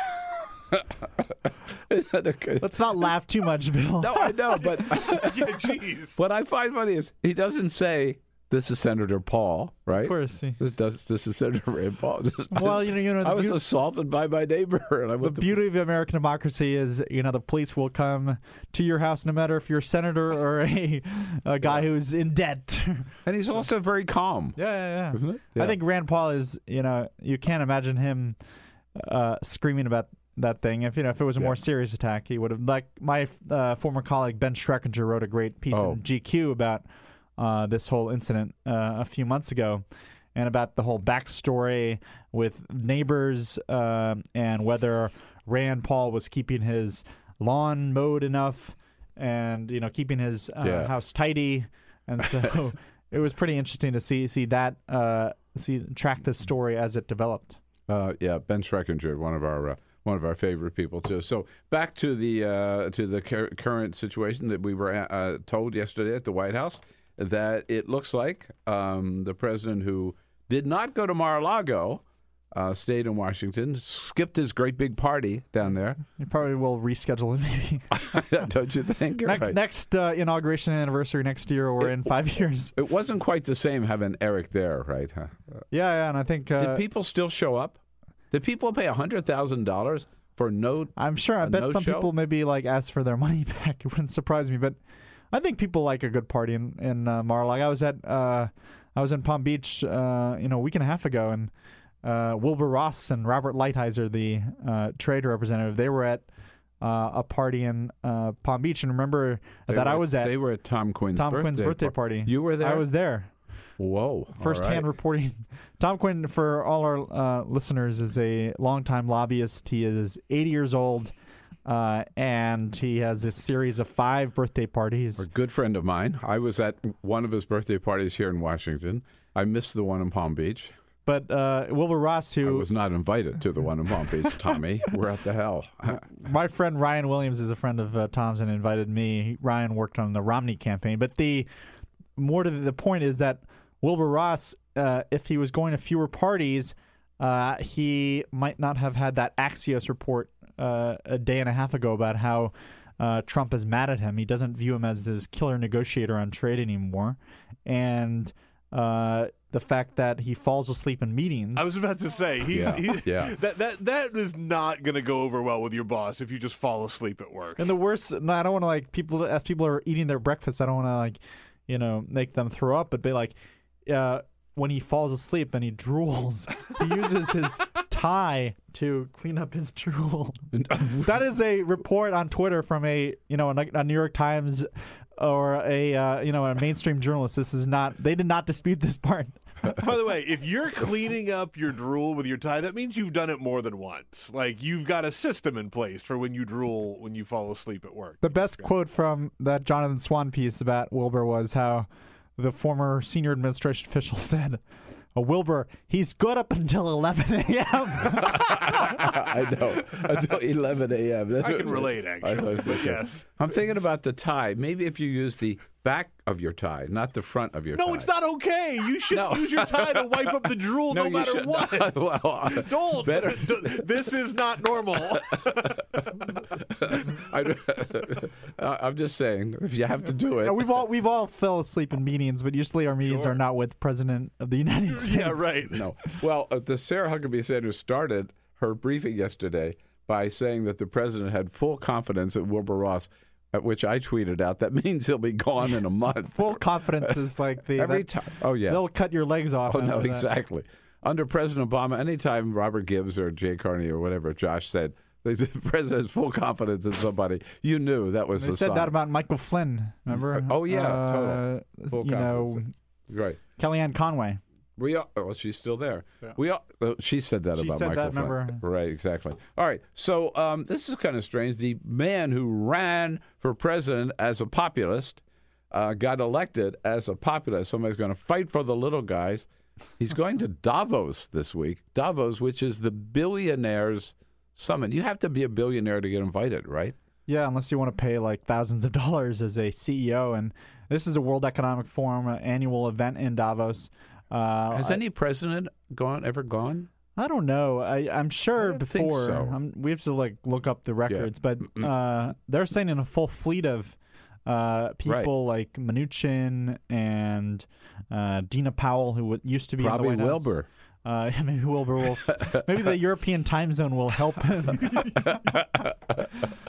*laughs* Let's not laugh too much, Bill. No, I know, but *laughs* yeah, jeez. what I find funny is he doesn't say this is Senator Paul, right? Of course. This, does, this is Senator Rand Paul. *laughs* Well, you know, you know, I was beau- assaulted by my neighbor, and I The beauty of American democracy is, you know, the police will come to your house no matter if you're a senator or a, a guy who's in debt. And he's also very calm. Yeah, yeah, yeah. Isn't it? I think Rand Paul is, you know, you can't imagine him uh, screaming about that thing. If you know, if it was a more serious attack, he would have. Like my uh, former colleague Ben Schreckinger wrote a great piece Oh. in GQ about uh, this whole incident uh, a few months ago. And about the whole backstory with neighbors uh, and whether Rand Paul was keeping his lawn mowed enough and you know keeping his uh, Yeah. house tidy, and so *laughs* it was pretty interesting to see see that uh, see track this story as it developed. Uh, yeah, Ben Schreckinger, one of our uh, one of our favorite people too. So back to the uh, to the cur- current situation that we were uh, told yesterday at the White House that it looks like um, the president who did not go to Mar-a-Lago. Uh, stayed in Washington, skipped his great big party down there. You probably will reschedule it maybe *laughs* Don't you think? You're next right. next uh, inauguration anniversary next year or in five years. It wasn't quite the same having Eric there, right? Huh? Yeah, yeah, and I think uh, Did people still show up? Did people pay hundred thousand dollars for no? I'm sure. I bet some no-show? people maybe like ask for their *laughs* money back. It wouldn't surprise me, but I think people like a good party in in uh, Mar-a-Lago. I was at uh, I was in Palm Beach, uh, you know, a week and a half ago, and uh, Wilbur Ross and Robert Lighthizer, the uh, trade representative, they were at uh, a party in uh, Palm Beach, and remember They that I was at They were at Tom Quinn's Tom birthday Quinn's birthday par- party. You were there. I was there. Whoa! all First hand right. reporting. *laughs* Tom Quinn, for all our uh, listeners, is a longtime lobbyist. He is 80 years old, uh, and he has a series of five birthday parties. A good friend of mine. I was at one of his birthday parties here in Washington. I missed the one in Palm Beach. But uh, Wilbur Ross, I who was not invited to the one in Palm Beach. *laughs* Tommy, we're at the hell. *laughs* my friend Ryan Williams is a friend of uh, Tom's and invited me. Ryan worked on the Romney campaign, but the more to the point is that Wilbur Ross, uh, if he was going to fewer parties, uh, he might not have had that Axios report uh, a day and a half ago about how uh, Trump is mad at him. He doesn't view him as this killer negotiator on trade anymore, and uh, the fact that he falls asleep in meetings. I was about to say he's, Yeah, he's *laughs* yeah. that that that is not going to go over well with your boss if you just fall asleep at work. And the worst, no, I don't want to like people as people are eating their breakfast. I don't want to like, you know, make them throw up. But be like, uh, when he falls asleep and he drools, he *laughs* uses his tie to clean up his drool. *laughs* that is a report on Twitter from a you know a, a New York Times or a uh, you know a mainstream journalist. This is not. They did not dispute this part. *laughs* By the way, if you're cleaning up your drool with your tie, that means you've done it more than once. Like you've got a system in place for when you drool when you fall asleep at work. The best quote from that Jonathan Swan piece about Wilbur was how the former senior administration official *laughs* said, "Uh, "Wilbur, he's good up until 11 a.m." *laughs* I know until 11 a.m. I can relate, actually, know, it's but okay. yes. I'm thinking about the tie. Maybe if you use the back of your tie, not the front of your tie. No, it's not okay. You should No. use your tie to wipe up the *laughs* drool no, No, matter should what. not. *laughs* Well, uh, Don't. better- D- *laughs* d- this is not normal. I, I'm just saying, if you have to do it, Yeah, we've all we've all fell asleep in meetings, but usually our meetings Sure. are not with President of the United States. yeah, right. No. Well, uh, the Sarah Huckabee Sanders started her briefing yesterday by saying that the president had full confidence in Wilbur Ross, at which I tweeted out that *laughs* means he'll be gone in a month. Full confidence is like the Every time. Oh yeah. they'll cut your legs off. Oh no, that. exactly. Under President Obama, anytime Robert Gibbs or Jay Carney or whatever Josh said, the *laughs* president has full confidence in somebody. You knew that was They said sign. that about Michael Flynn. Remember? Oh, yeah, Uh, total. Full you know, confidence. right. Kellyanne Conway. We are. Well, she's still there. We are. She said that She about said Michael that, Flynn. Right. Exactly. All right. So um, this is kind of strange. The man who ran for president as a populist uh, got elected as a populist. Somebody's going to fight for the little guys. He's going to *laughs* Davos this week. Davos, which is the billionaires summit. You have to be a billionaire to get invited, right? Yeah, unless you want to pay like thousands of *laughs* dollars as a CEO. And this is a World Economic Forum annual event in Davos. Uh, Has I- any president gone ever gone? I don't know. I, I'm sure before. so. I'm, we have to like look up the records, but uh, they're saying in a full fleet of uh, people like Mnuchin and uh, Dina Powell, who w- used to be Probably in the White House. Wilbur. Uh, *laughs* maybe Wilbur will. maybe the European time zone will help him.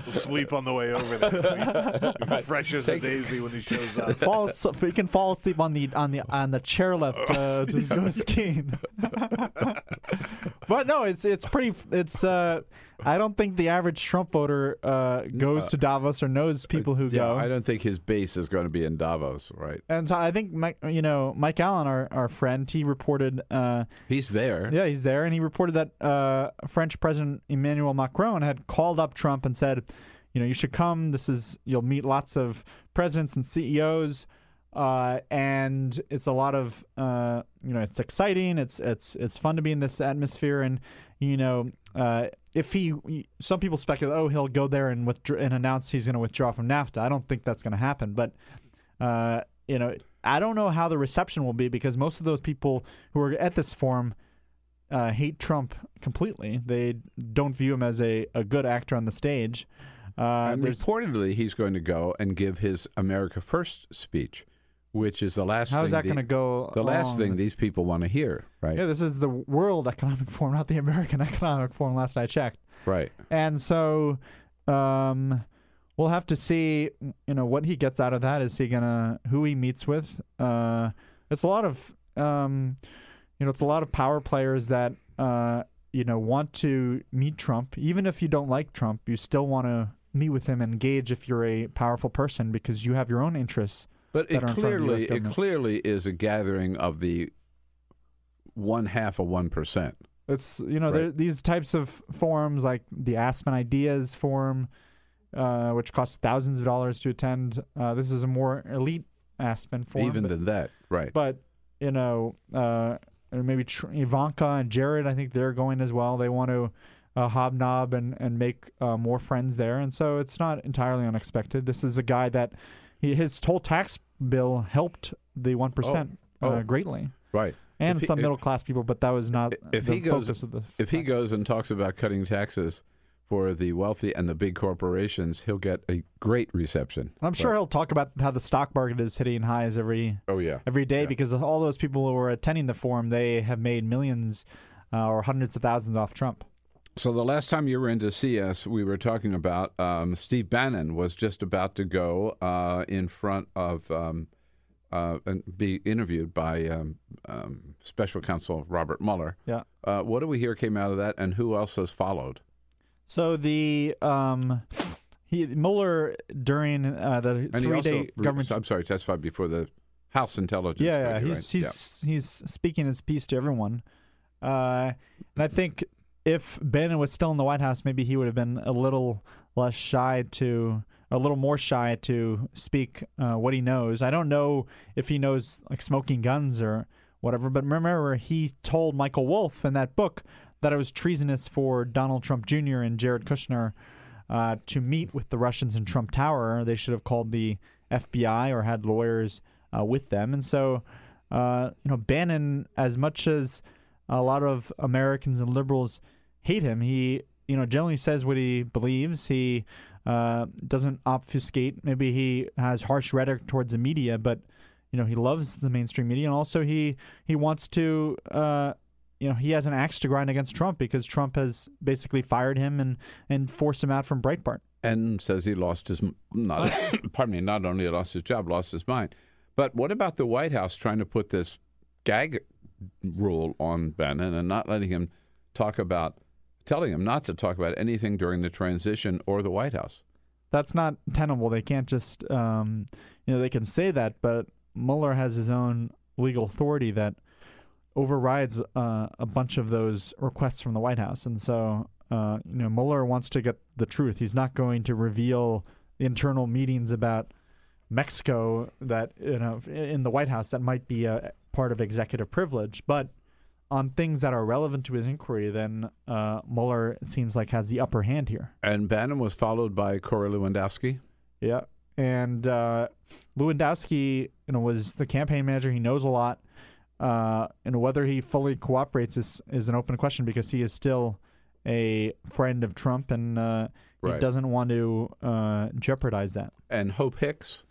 We'll sleep on the way over there. Fresh as a daisy when he shows up. fall, asleep- he can fall asleep on the on the on the chairlift uh, to *laughs* go skiing. *laughs* but no, it's it's pretty. It's uh, I don't think the average Trump voter uh, goes to Davos or knows people who Yeah, go. I don't think his base is going to be in Davos, right? and so I think Mike, you know, Mike Allen, our, our friend, he reported. Uh, He's there. yeah, he's there, and he reported that uh, French President Emmanuel Macron had called up Trump and said, you know, you should come. This is you'll meet lots of presidents and CEOs, uh, and it's a lot of uh, you know, it's exciting. It's it's it's fun to be in this atmosphere, and you know, uh, if he, some people speculate, oh, he'll go there and withdraw and announce he's going to withdraw from NAFTA. I don't think that's going to happen, but uh, you know, I don't know how the reception will be because most of those people who are at this forum uh, hate Trump completely. They don't view him as a, a good actor on the stage. Uh, and reportedly, he's going to go and give his America First speech, which is the last. How is thing that gonna go The last thing these people want to hear, right? yeah, this is the World Economic *laughs* Forum, not the American *laughs* Economic Forum. Last I checked. Right. And so, um, we'll have to see. You know what he gets out of that. Is he gonna who he meets with? Uh, it's a lot of um, you know, it's a lot of power players that uh, you know want to meet Trump. Even if you don't like Trump, you still want to meet with him and engage if you're a powerful person because you have your own interests. But it are in front of the US clearly, it clearly is a gathering of the one half of one percent. It's you know Right. there, these types of forums like the Aspen Ideas Forum, uh, which costs thousands of dollars to attend. Uh, this is a more elite Aspen forum, Even but, than that, right? but you know, uh, maybe Tr- Ivanka and Jared. I think they're going as well. They want to uh, hobnob and and make uh, more friends there, and so it's not entirely unexpected. This is a guy that he, his whole tax bill helped the one percent Oh. uh, greatly right. and he- some middle class people, but that was not if the he goes, focus of the. if he goes and talks about cutting taxes for the wealthy and the big corporations, he'll get a great reception. I'm sure But- he'll talk about how the stock market is hitting highs every Oh yeah. every day because all those people who are attending the forum they have made millions uh, or hundreds of thousands off Trump. So the last time you were in to see us, we were talking about um, Steve Bannon was just about to go uh, in front of um, uh, and be interviewed by um, um, Special Counsel Robert Mueller. Yeah. Uh, what do we hear came out of that, and who else has followed? So the um, he Mueller during uh, the And three also, day government. I'm sorry, testified before the House Intelligence. yeah, yeah, he's right? he's he's speaking his piece to everyone, uh, and I think if Bannon was still in the White House, maybe he would have been a little less shy to, a little more shy to speak uh, what he knows. I don't know if he knows like smoking guns or whatever, but remember he told Michael Wolff in that book that it was treasonous for Donald Trump Jr. and Jared Kushner uh, to meet with the Russians in Trump Tower. They should have called the FBI or had lawyers uh, with them. And so, uh, you know, Bannon, as much as a lot of Americans and liberals hate him, he, you know, generally says what he believes. He uh, doesn't obfuscate. Maybe he has harsh rhetoric towards the media, but you know, he loves the mainstream media, and also he he wants to. Uh, you know, he has an axe to grind against Trump because Trump has basically fired him and, and forced him out from Breitbart. and says he lost his not *coughs* pardon me not only lost his job lost his mind but what about the white house trying to put this gag rule on bannon and not letting him talk about telling him not to talk about anything during the transition or the white house That's not tenable. They can't just, um, you know, they can say that, but Mueller has his own legal authority that overrides uh, a bunch of those requests from the White House, and so uh, you know Mueller wants to get the truth. He's not going to reveal internal meetings about Mexico that you know in the White House that might be a part of executive privilege, but on things that are relevant to his inquiry, then uh, Mueller it seems like has the upper hand here. And Bannon was followed by Corey Lewandowski. Yeah, and uh, Lewandowski, you know, was the campaign manager. He knows a lot, uh, and whether he fully cooperates is is an open question because he is still a friend of Trump, and uh, he doesn't want to uh, jeopardize that. And Hope Hicks.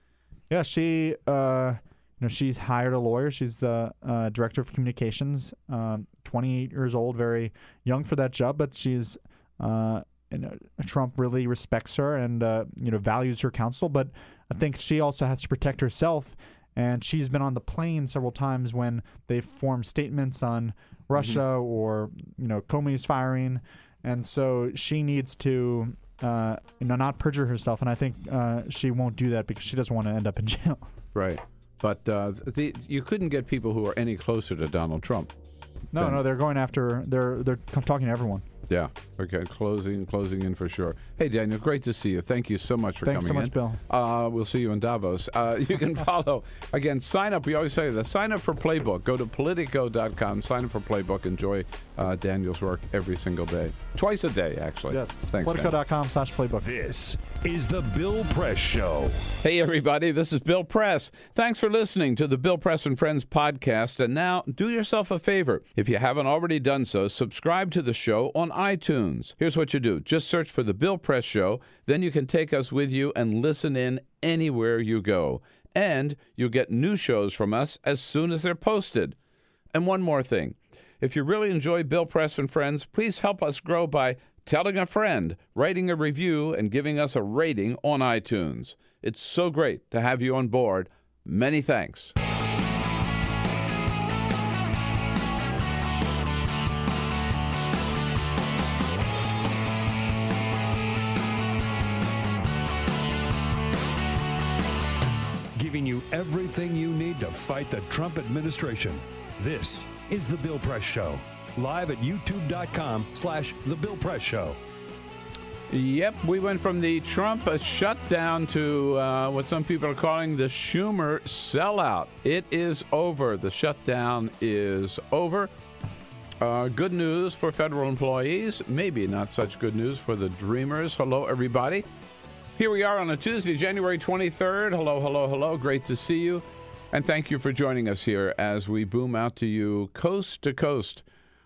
Yeah, she, uh, you know, she's hired a lawyer. She's the uh, director of communications. Um, 28 years old, very young for that job, but she's, uh, you know, Trump really respects her and uh, you know values her counsel. But I think she also has to protect herself. And she's been on the plane several times when they've formed statements on Russia or you know Comey's firing, and so she needs to uh, you know not perjure herself. And I think uh, she won't do that because she doesn't want to end up in jail. Right. But uh, the, you couldn't get people who are any closer to Donald Trump. No, than- no, they're going after. They're they're talking to everyone. Yeah. Okay. Closing, closing in for sure. Hey, Daniel, great to see you. Thank you so much for Thanks so coming much, in. Bill. Uh, we'll see you in Davos. Uh, *laughs* you can follow again. Sign up. We always say this. Sign up for Playbook. Go to Politico.com. Sign up for Playbook. Enjoy uh, Daniel's work every single day, twice a day actually. Yes. Thanks. Daniel. Politico.com slash playbook. This is the Bill Press Show. Hey, everybody, this is Bill Press. Thanks for listening to the Bill Press and Friends podcast. And now, do yourself a favor. If you haven't already done so, subscribe to the show on iTunes. Here's what you do just search for the Bill Press Show, then you can take us with you and listen in anywhere you go. And you'll get new shows from us as soon as they're posted. And one more thing. If you really enjoy Bill Press and Friends, please help us grow by telling a friend, writing a review, and giving us a rating on iTunes. It's so great to have you on board. Many thanks. Giving you everything you need to fight the Trump administration. This is the Bill Press Show. Live at youtube.com slash the Bill Press Show. Yep, we went from the Trump shutdown to uh, what some people are calling the Schumer sellout. It is over. The shutdown is over. Uh, good news for federal employees, maybe not such good news for the dreamers. Hello, everybody. Here we are on a Tuesday, January 23rd. Hello, hello, hello. Great to see you. And thank you for joining us here as we boom out to you coast to coast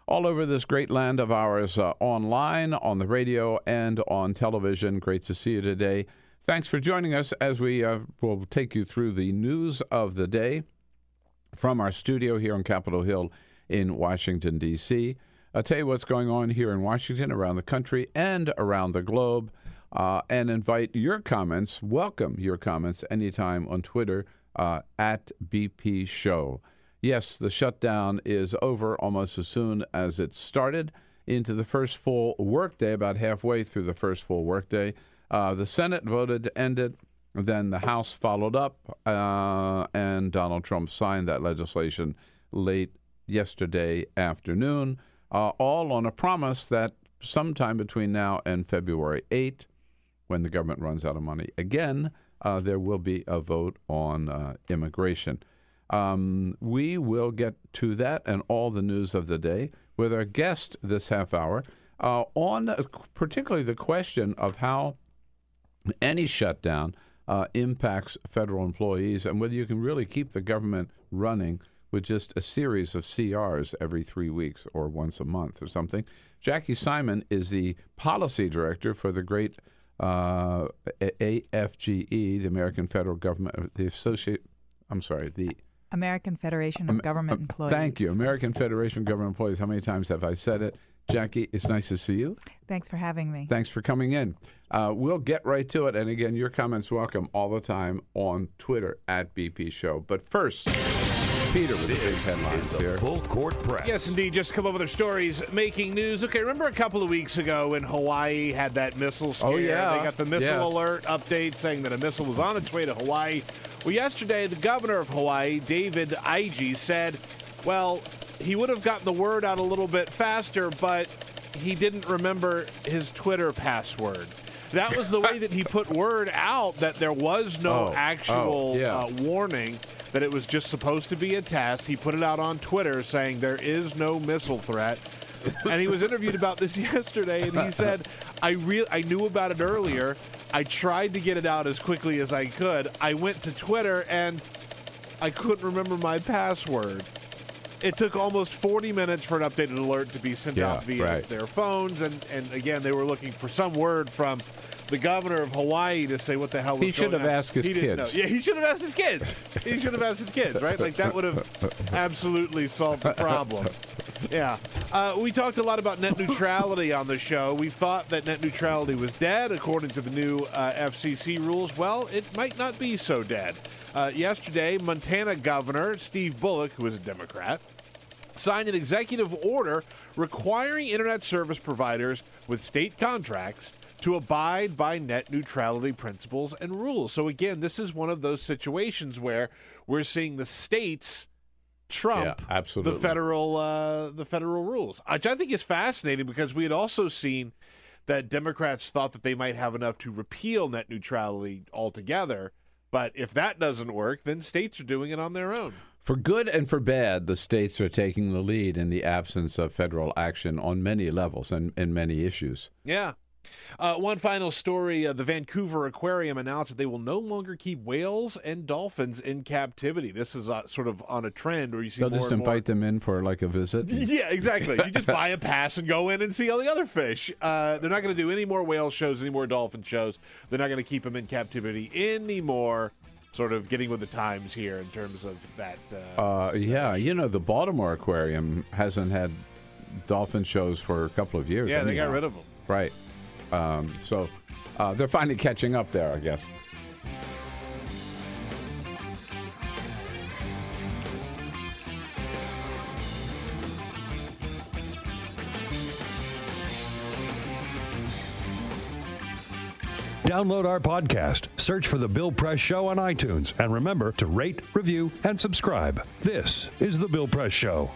all over this great land of ours, uh, online, on the radio, and on television. Great to see you today. Thanks for joining us as we uh, will take you through the news of the day from our studio here on Capitol Hill in Washington, D.C. I'll tell you what's going on here in Washington, around the country, and around the globe, uh, and invite your comments. Welcome your comments anytime on Twitter uh, at BP Show. Yes, the shutdown is over almost as soon as it started into the first full workday, about halfway through the first full workday. Uh, the Senate voted to end it. Then the House followed up, uh, and Donald Trump signed that legislation late yesterday afternoon, uh, all on a promise that sometime between now and February 8, when the government runs out of money again, uh, there will be a vote on uh, immigration. Um, we will get to that and all the news of the day with our guest this half hour uh, on uh, particularly the question of how any shutdown uh, impacts federal employees and whether you can really keep the government running with just a series of CRs every three weeks or once a month or something. Jacque Simon is the policy director for the great uh, AFGE, the American Federal Government, the Associate. I'm sorry, the American Federation of Am- Government uh, Employees. Thank you, American Federation of Government Employees. How many times have I said it? Jacque, it's nice to see you. Thanks for having me. Thanks for coming in. Uh, we'll get right to it. And again, your comments welcome all the time on Twitter at BP Show. But first, Peter with This the big headlines is the here. Full Court Press. Yes, indeed. Just a couple of other stories making news. Okay, remember a couple of weeks ago when Hawaii had that missile scare? Oh, yeah. They got the missile Yes. alert update saying that a missile was on its way to Hawaii. Well, yesterday, the governor of Hawaii, David Ige, said, well, he would have gotten the word out a little bit faster, but he didn't remember his Twitter password. That was the way that he put word out that there was no *laughs* Oh, actual oh, yeah. uh, warning that it was just supposed to be a test. He put it out on Twitter saying there is no missile threat. and he was interviewed about this *laughs* yesterday, and he said, "I real I knew about it earlier. I tried to get it out as quickly as I could. I went to Twitter and I couldn't remember my password. It took almost 40 minutes for an updated alert to be sent Yeah, out via right. their phones, and and again they were looking for some word from." The governor of Hawaii to say what the hell was He should going have on. asked his He didn't kids. know. Yeah, he should have asked his kids. He should have asked his kids, right? Like that would have absolutely solved the problem. Yeah. Uh, we talked a lot about net neutrality on the show. We thought that net neutrality was dead according to the new uh, FCC rules. Well, it might not be so dead. Uh, yesterday, Montana Governor Steve Bullock, who is a Democrat, signed an executive order requiring internet service providers with state contracts to abide by net neutrality principles and rules. So again, this is one of those situations where we're seeing the states trump Yeah, absolutely. the federal uh, the federal rules, which I think is fascinating because we had also seen that Democrats thought that they might have enough to repeal net neutrality altogether. But if that doesn't work, then states are doing it on their own. For good and for bad, the states are taking the lead in the absence of federal action on many levels and, in many issues. Yeah. Uh, one final story: uh, the Vancouver Aquarium announced that they will no longer keep whales and dolphins in captivity. This is uh, sort of on a trend where you see They'll just invite them in for like a visit. *laughs* Yeah, exactly. You just *laughs* buy a pass and go in and see all the other fish. Uh, they're not going to do any more whale shows, any more dolphin shows. They're not going to keep them in captivity anymore. Sort of getting with the times here in terms of that. Uh, Uh, yeah, you know the Baltimore Aquarium hasn't had dolphin shows for a couple of years. yeah, they got rid of them. Right. Um, so uh, they're finally catching up there, I guess. Download our podcast, search for The Bill Press Show on iTunes, and remember to rate, review, and subscribe. This is The Bill Press Show.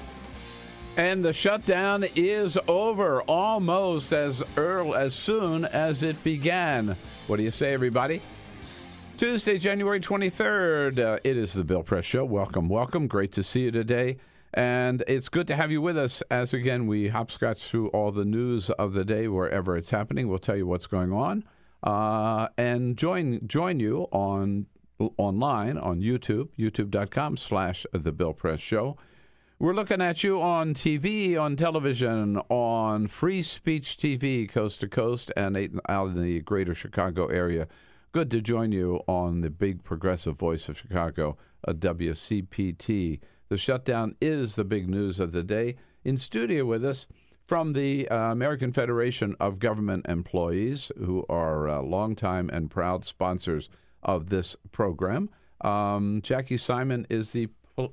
And the shutdown is over almost as early as soon as it began. What do you say, everybody? Tuesday, January 23rd. Uh, it is the Bill Press Show. Welcome, welcome. Great to see you today. And it's good to have you with us as again we hopscotch through all the news of the day wherever it's happening. We'll tell you what's going on. Uh, and join join you on online on YouTube, youtube.com slash the Bill Press Show. We're looking at you on TV, on television, on Free Speech TV, coast to coast, and out in the greater Chicago area. Good to join you on the big progressive voice of Chicago, a WCPT. The shutdown is the big news of the day. In studio with us from the uh, American Federation of Government Employees, who are uh, longtime and proud sponsors of this program. Um, Jacque Simon is the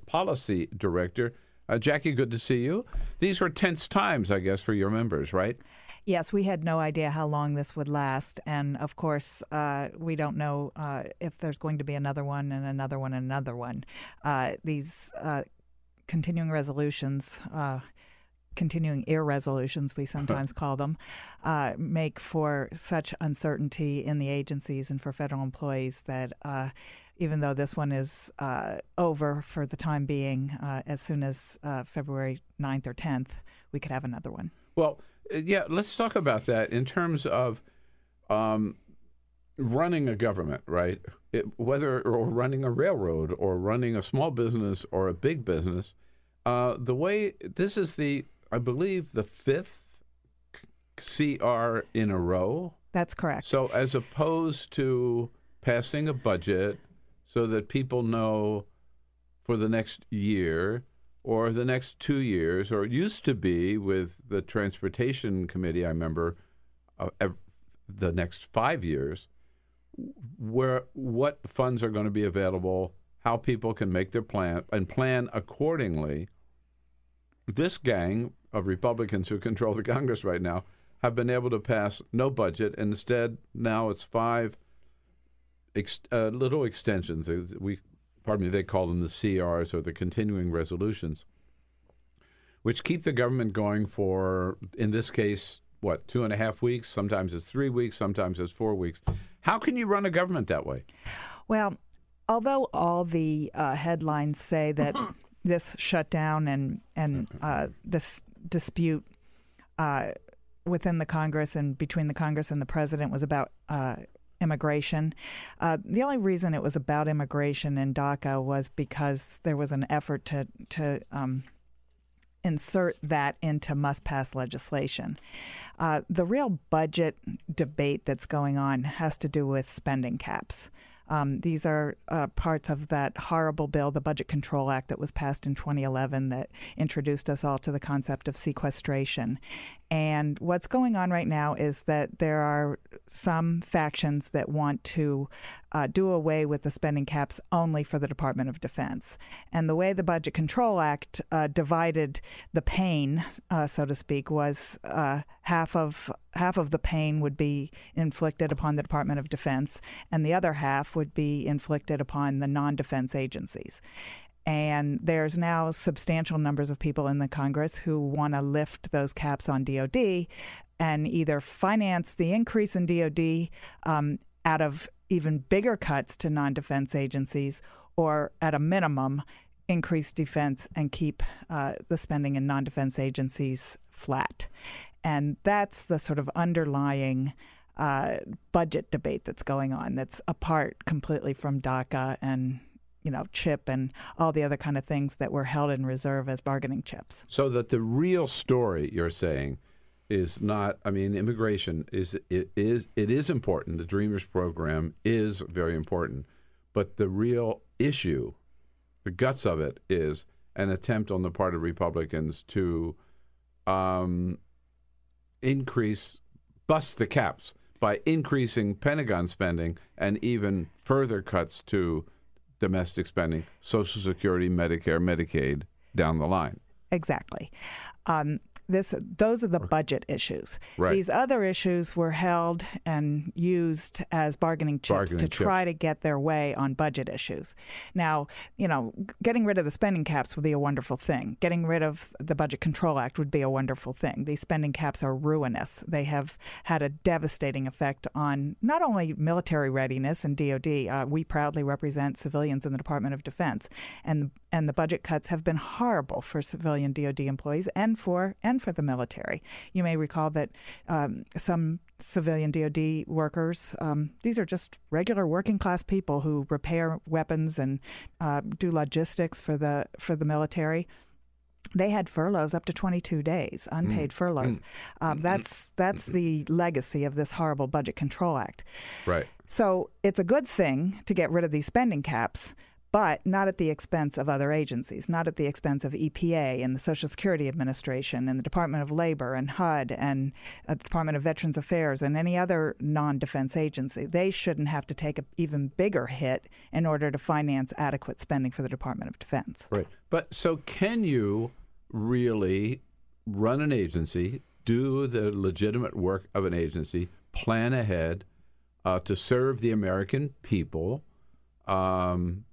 policy director. Uh, Jacque, good to see you. These were tense times, I guess, for your members, right? Yes, we had no idea how long this would last. And of course, uh, we don't know uh, if there's going to be another one and another one and another one. Uh, these uh, continuing resolutions. Uh, Continuing ear resolutions, we sometimes call them, uh, make for such uncertainty in the agencies and for federal employees that uh, even though this one is uh, over for the time being, uh, as soon as uh, February 9th or 10th, we could have another one. Well, uh, yeah, let's talk about that in terms of um, running a government, right? It, whether or running a railroad or running a small business or a big business, uh, the way this is the, I believe, the fifth CR in a row. That's correct. So, as opposed to passing a budget so that people know for the next year or the next two years, or it used to be with the Transportation Committee, I remember, uh, the next five years, where what funds are going to be available, how people can make their plan and plan accordingly. This gang of Republicans who control the Congress right now have been able to pass no budget, and instead now it's five ex- uh, little extensions. We, pardon me, they call them the CRs or the continuing resolutions. which keep the government going for, in this case, what two and a half weeks? Sometimes it's three weeks. Sometimes it's four weeks. How can you run a government that way? Well, although all the uh, headlines say that *clears throat* this shutdown and and uh, this dispute uh, within the Congress and between the Congress and the president was about uh, immigration. Uh, the only reason it was about immigration in DACA was because there was an effort to to um, insert that into must pass legislation. Uh, the real budget debate that's going on has to do with spending caps. Um, these are uh, parts of that horrible bill, the Budget Control Act, that was passed in 2011 that introduced us all to the concept of sequestration. And what's going on right now is that there are some factions that want to uh, do away with the spending caps only for the Department of Defense. And the way the Budget Control Act uh, divided the pain, uh, so to speak, was uh, half of half of the pain would be inflicted upon the Department of Defense, and the other half would be inflicted upon the non-defense agencies. And there's now substantial numbers of people in the Congress who want to lift those caps on DoD and either finance the increase in DoD um, out of even bigger cuts to non-defense agencies, or at a minimum, increase defense and keep uh, the spending in non-defense agencies flat. And that's the sort of underlying uh, budget debate that's going on. That's apart completely from DACA and you know, CHIP and all the other kind of things that were held in reserve as bargaining chips. So that the real story you're saying is not I mean immigration is it is it is important. The Dreamers program is very important. But the real issue, the guts of it is an attempt on the part of Republicans to um, increase bust the caps by increasing Pentagon spending and even further cuts to domestic spending, Social Security, Medicare, Medicaid down the line. Exactly. Um, this those are the budget issues. Right. These other issues were held and used as bargaining chips Bargaining to try to get their way on budget issues. Now, you know, getting rid of the spending caps would be a wonderful thing. Getting rid of the Budget Control Act would be a wonderful thing. These spending caps are ruinous. They have had a devastating effect on not only military readiness and DoD. Uh, we proudly represent civilians in the Department of Defense, and and the budget cuts have been horrible for civilian DoD employees and for and for the military. You may recall that um, some civilian DoD workers, um, these are just regular working class people who repair weapons and uh, do logistics for the for the military. They had furloughs up to 22 days, unpaid furloughs. Um, that's that's the legacy of this horrible Budget Control Act. Right. So it's a good thing to get rid of these spending caps, but not at the expense of other agencies, not at the expense of EPA and the Social Security Administration and the Department of Labor and HUD and uh, the Department of Veterans Affairs and any other non defense agency. They shouldn't have to take an even bigger hit in order to finance adequate spending for the Department of Defense. Right. But so can you really run an agency, do the legitimate work of an agency, plan ahead uh, to serve the American people? Um,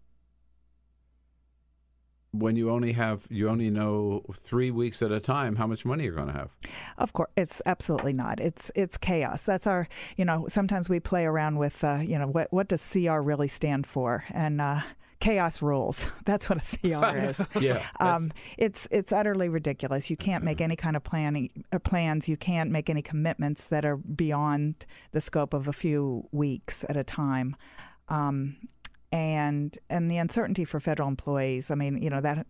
when you only have you only know three weeks at a time how much money you're going to have Of course, it's absolutely not. It's it's chaos. That's our, you know. Sometimes we play around with, uh, you know, what what does CR really stand for? And uh, chaos rules. *laughs* That's what a CR *laughs* is. Yeah, *laughs* Um, it's it's utterly ridiculous. You can't make any kind of planning uh, plans. You can't make any commitments that are beyond the scope of a few weeks at a time. Um, and and the uncertainty for federal employees. I mean, you know that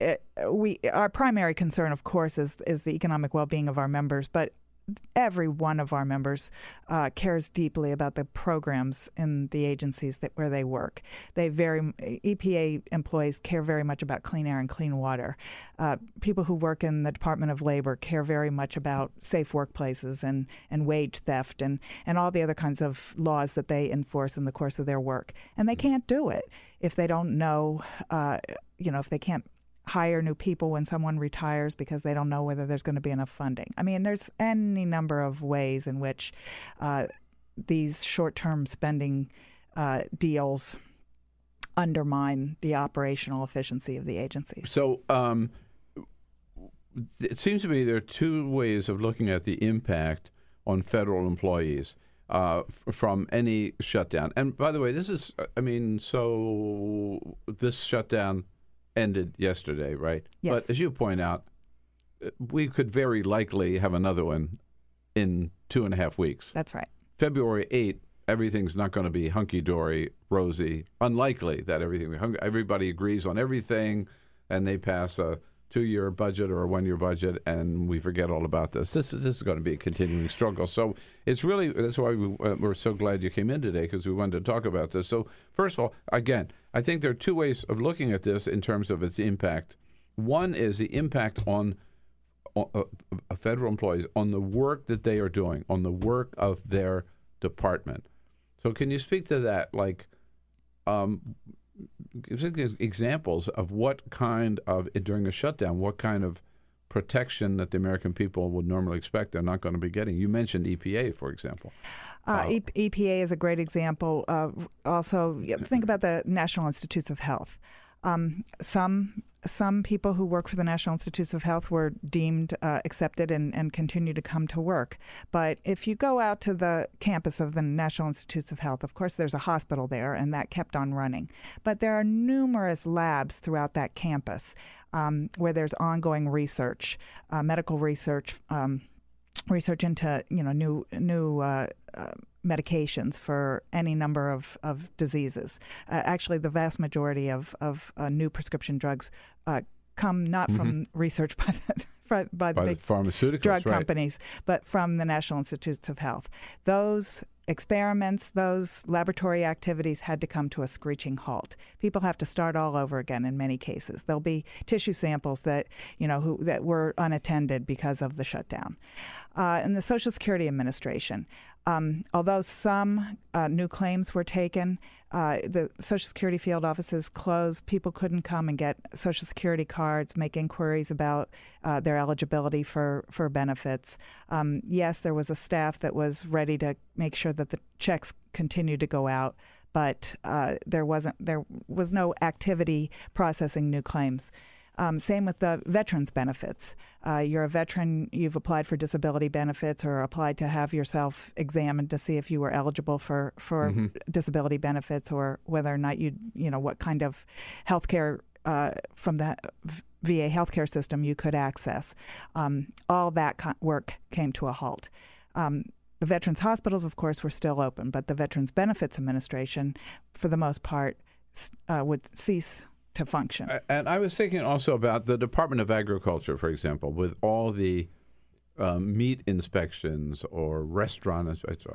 it, we our primary concern, of course, is is the economic well being of our members, but every one of our members uh, cares deeply about the programs in the agencies that where they work. They very EPA employees care very much about clean air and clean water. Uh, people who work in the Department of Labor care very much about safe workplaces and, and wage theft and, and all the other kinds of laws that they enforce in the course of their work. And they can't do it if they don't know, uh, you know, if they can't hire new people when someone retires because they don't know whether there's going to be enough funding. I mean, there's any number of ways in which uh, these short term spending uh, deals undermine the operational efficiency of the agencies. so um, it seems to me there are two ways of looking at the impact on federal employees uh, f- from any shutdown. And by the way, this is, I mean, so this shutdown ended yesterday, right? Yes. But as you point out, uh, we could very likely have another one in two and a half weeks. That's right. February 8th, everything's not going to be hunky dory, rosy. Unlikely that everything, everybody agrees on everything and they pass a two year budget or a one year budget and we forget all about this. This is, this is going to be a continuing struggle. So it's really, that's why we, uh, we're so glad you came in today because we wanted to talk about this. So, first of all, again, I think there are two ways of looking at this in terms of its impact. One is the impact on uh, uh, federal employees on the work that they are doing, on the work of their department. So, can you speak to that? Like, um, examples of what kind of during a shutdown, what kind of protection that the American people would normally expect they're not going to be getting. You mentioned EPA, for example. Uh, e- EPA is a great example. Uh, also, think about the National Institutes of Health. Um, some some people who work for the National Institutes of Health were deemed uh, excepted and, and continue to come to work. But if you go out to the campus of the National Institutes of Health, of course, there's a hospital there, and that kept on running. But there are numerous labs throughout that campus um, where there's ongoing research, uh, medical research. Um, research into you know new new uh, uh, medications for any number of, of diseases. Uh, actually, the vast majority of of uh, new prescription drugs uh, come not from Mm-hmm. research *laughs* by the by the By the big pharmaceuticals, drug right. companies, but from the National Institutes of Health. Those experiments, those laboratory activities had to come to a screeching halt. People have to start all over again in many cases. There'll be tissue samples that you know who that were unattended because of the shutdown. Uh, and the Social Security Administration, um, although some uh, new claims were taken, uh, the Social Security field offices closed. People couldn't come and get Social Security cards, make inquiries about uh, their eligibility for, for benefits. Um, yes, there was a staff that was ready to make sure that the checks continued to go out, but uh, there wasn't there was no activity processing new claims. Um, same with the veterans benefits. Uh, you're a veteran, you've applied for disability benefits or applied to have yourself examined to see if you were eligible for, for Mhm. disability benefits or whether or not you, you know, what kind of health care uh, from the VA healthcare system you could access. Um, all that work came to a halt. Um, the veterans hospitals, of course, were still open, but the Veterans Benefits Administration, for the most part, uh, would cease to function. And I was thinking also about the Department of Agriculture, for example, with all the um, meat inspections or restaurant.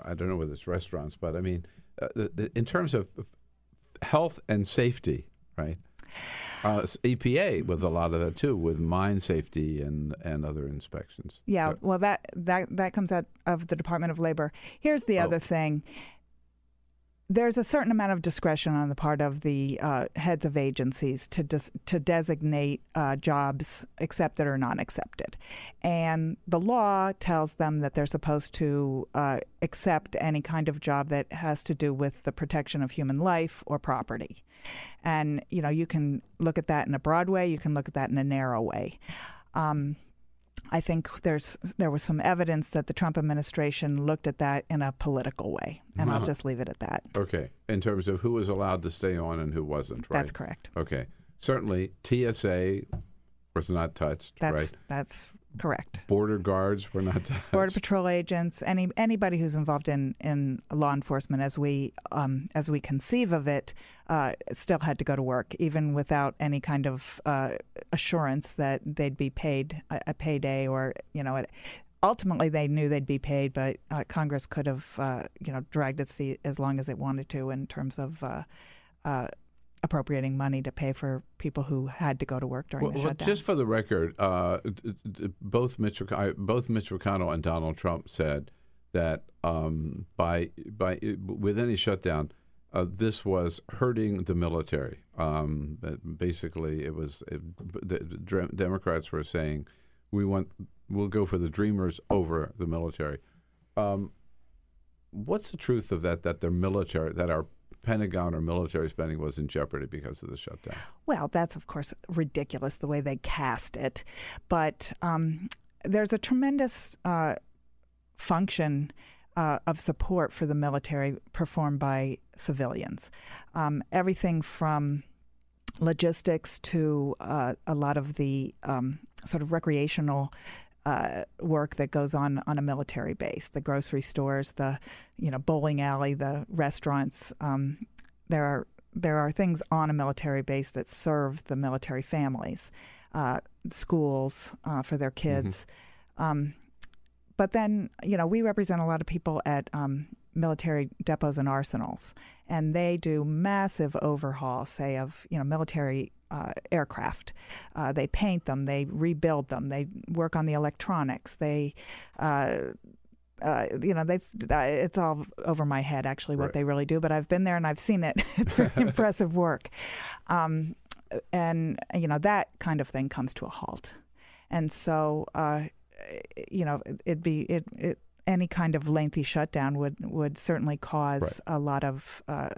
I don't know whether it's restaurants, but I mean, uh, in terms of health and safety, right? Uh, EPA with a lot of that too, with mine safety and, and other inspections. Yeah, well, that that that comes out of the Department of Labor. Here's the Oh. other thing: there's a certain amount of discretion on the part of the uh, heads of agencies to dis- to designate uh, jobs excepted or non excepted, and the law tells them that they're supposed to uh, accept any kind of job that has to do with the protection of human life or property. And you know, you can look at that in a broad way, you can look at that in a narrow way. Um, I think there's there was some evidence that the Trump administration looked at that in a political way, and I'll Uh-huh. just leave it at that. Okay, in terms of who was allowed to stay on and who wasn't, right? That's correct. Okay, certainly TSA was not touched, That's right? that's correct. Border guards were not *laughs* touched. Border Patrol agents, any anybody who's involved in, in law enforcement, as we um, as we conceive of it, uh, still had to go to work, even without any kind of uh, assurance that they'd be paid a, a payday or you know. It, Ultimately, they knew they'd be paid, but uh, Congress could have, uh, you know, dragged its feet as long as it wanted to in terms of uh, uh, appropriating money to pay for people who had to go to work during Well, the well, shutdown. just for the record, uh, d- d- both Mitch both Mitch McConnell and Donald Trump said that um, by by with any shutdown, uh, this was hurting the military. Um, basically, it was it, the, the Democrats were saying we want we'll go for the Dreamers over the military. Um, what's the truth of that? That their military, that our Pentagon or military spending was in jeopardy because of the shutdown. Well, that's of course ridiculous the way they cast it, but um, there's a tremendous uh, function. Uh, of support for the military performed by civilians. Um, everything from logistics to uh, a lot of the um, sort of recreational uh, work that goes on on a military base, the grocery stores, the you know bowling alley, the restaurants. Um, there are there are things on a military base that serve the military families, uh, schools uh, for their kids. Mm-hmm. Um, but then, you know, we represent a lot of people at um, military depots and arsenals, and they do massive overhaul, say, of you know military uh, aircraft. Uh, they paint them, they rebuild them, they work on the electronics, they. Uh, uh you know, they've. Uh, it's all over my head, actually, what right. they really do. But I've been there and I've seen it. *laughs* it's very *laughs* impressive work, um, and you know that kind of thing comes to a halt, and so uh, you know, it'd be it, it any kind of lengthy shutdown would would certainly cause right. a lot of uh,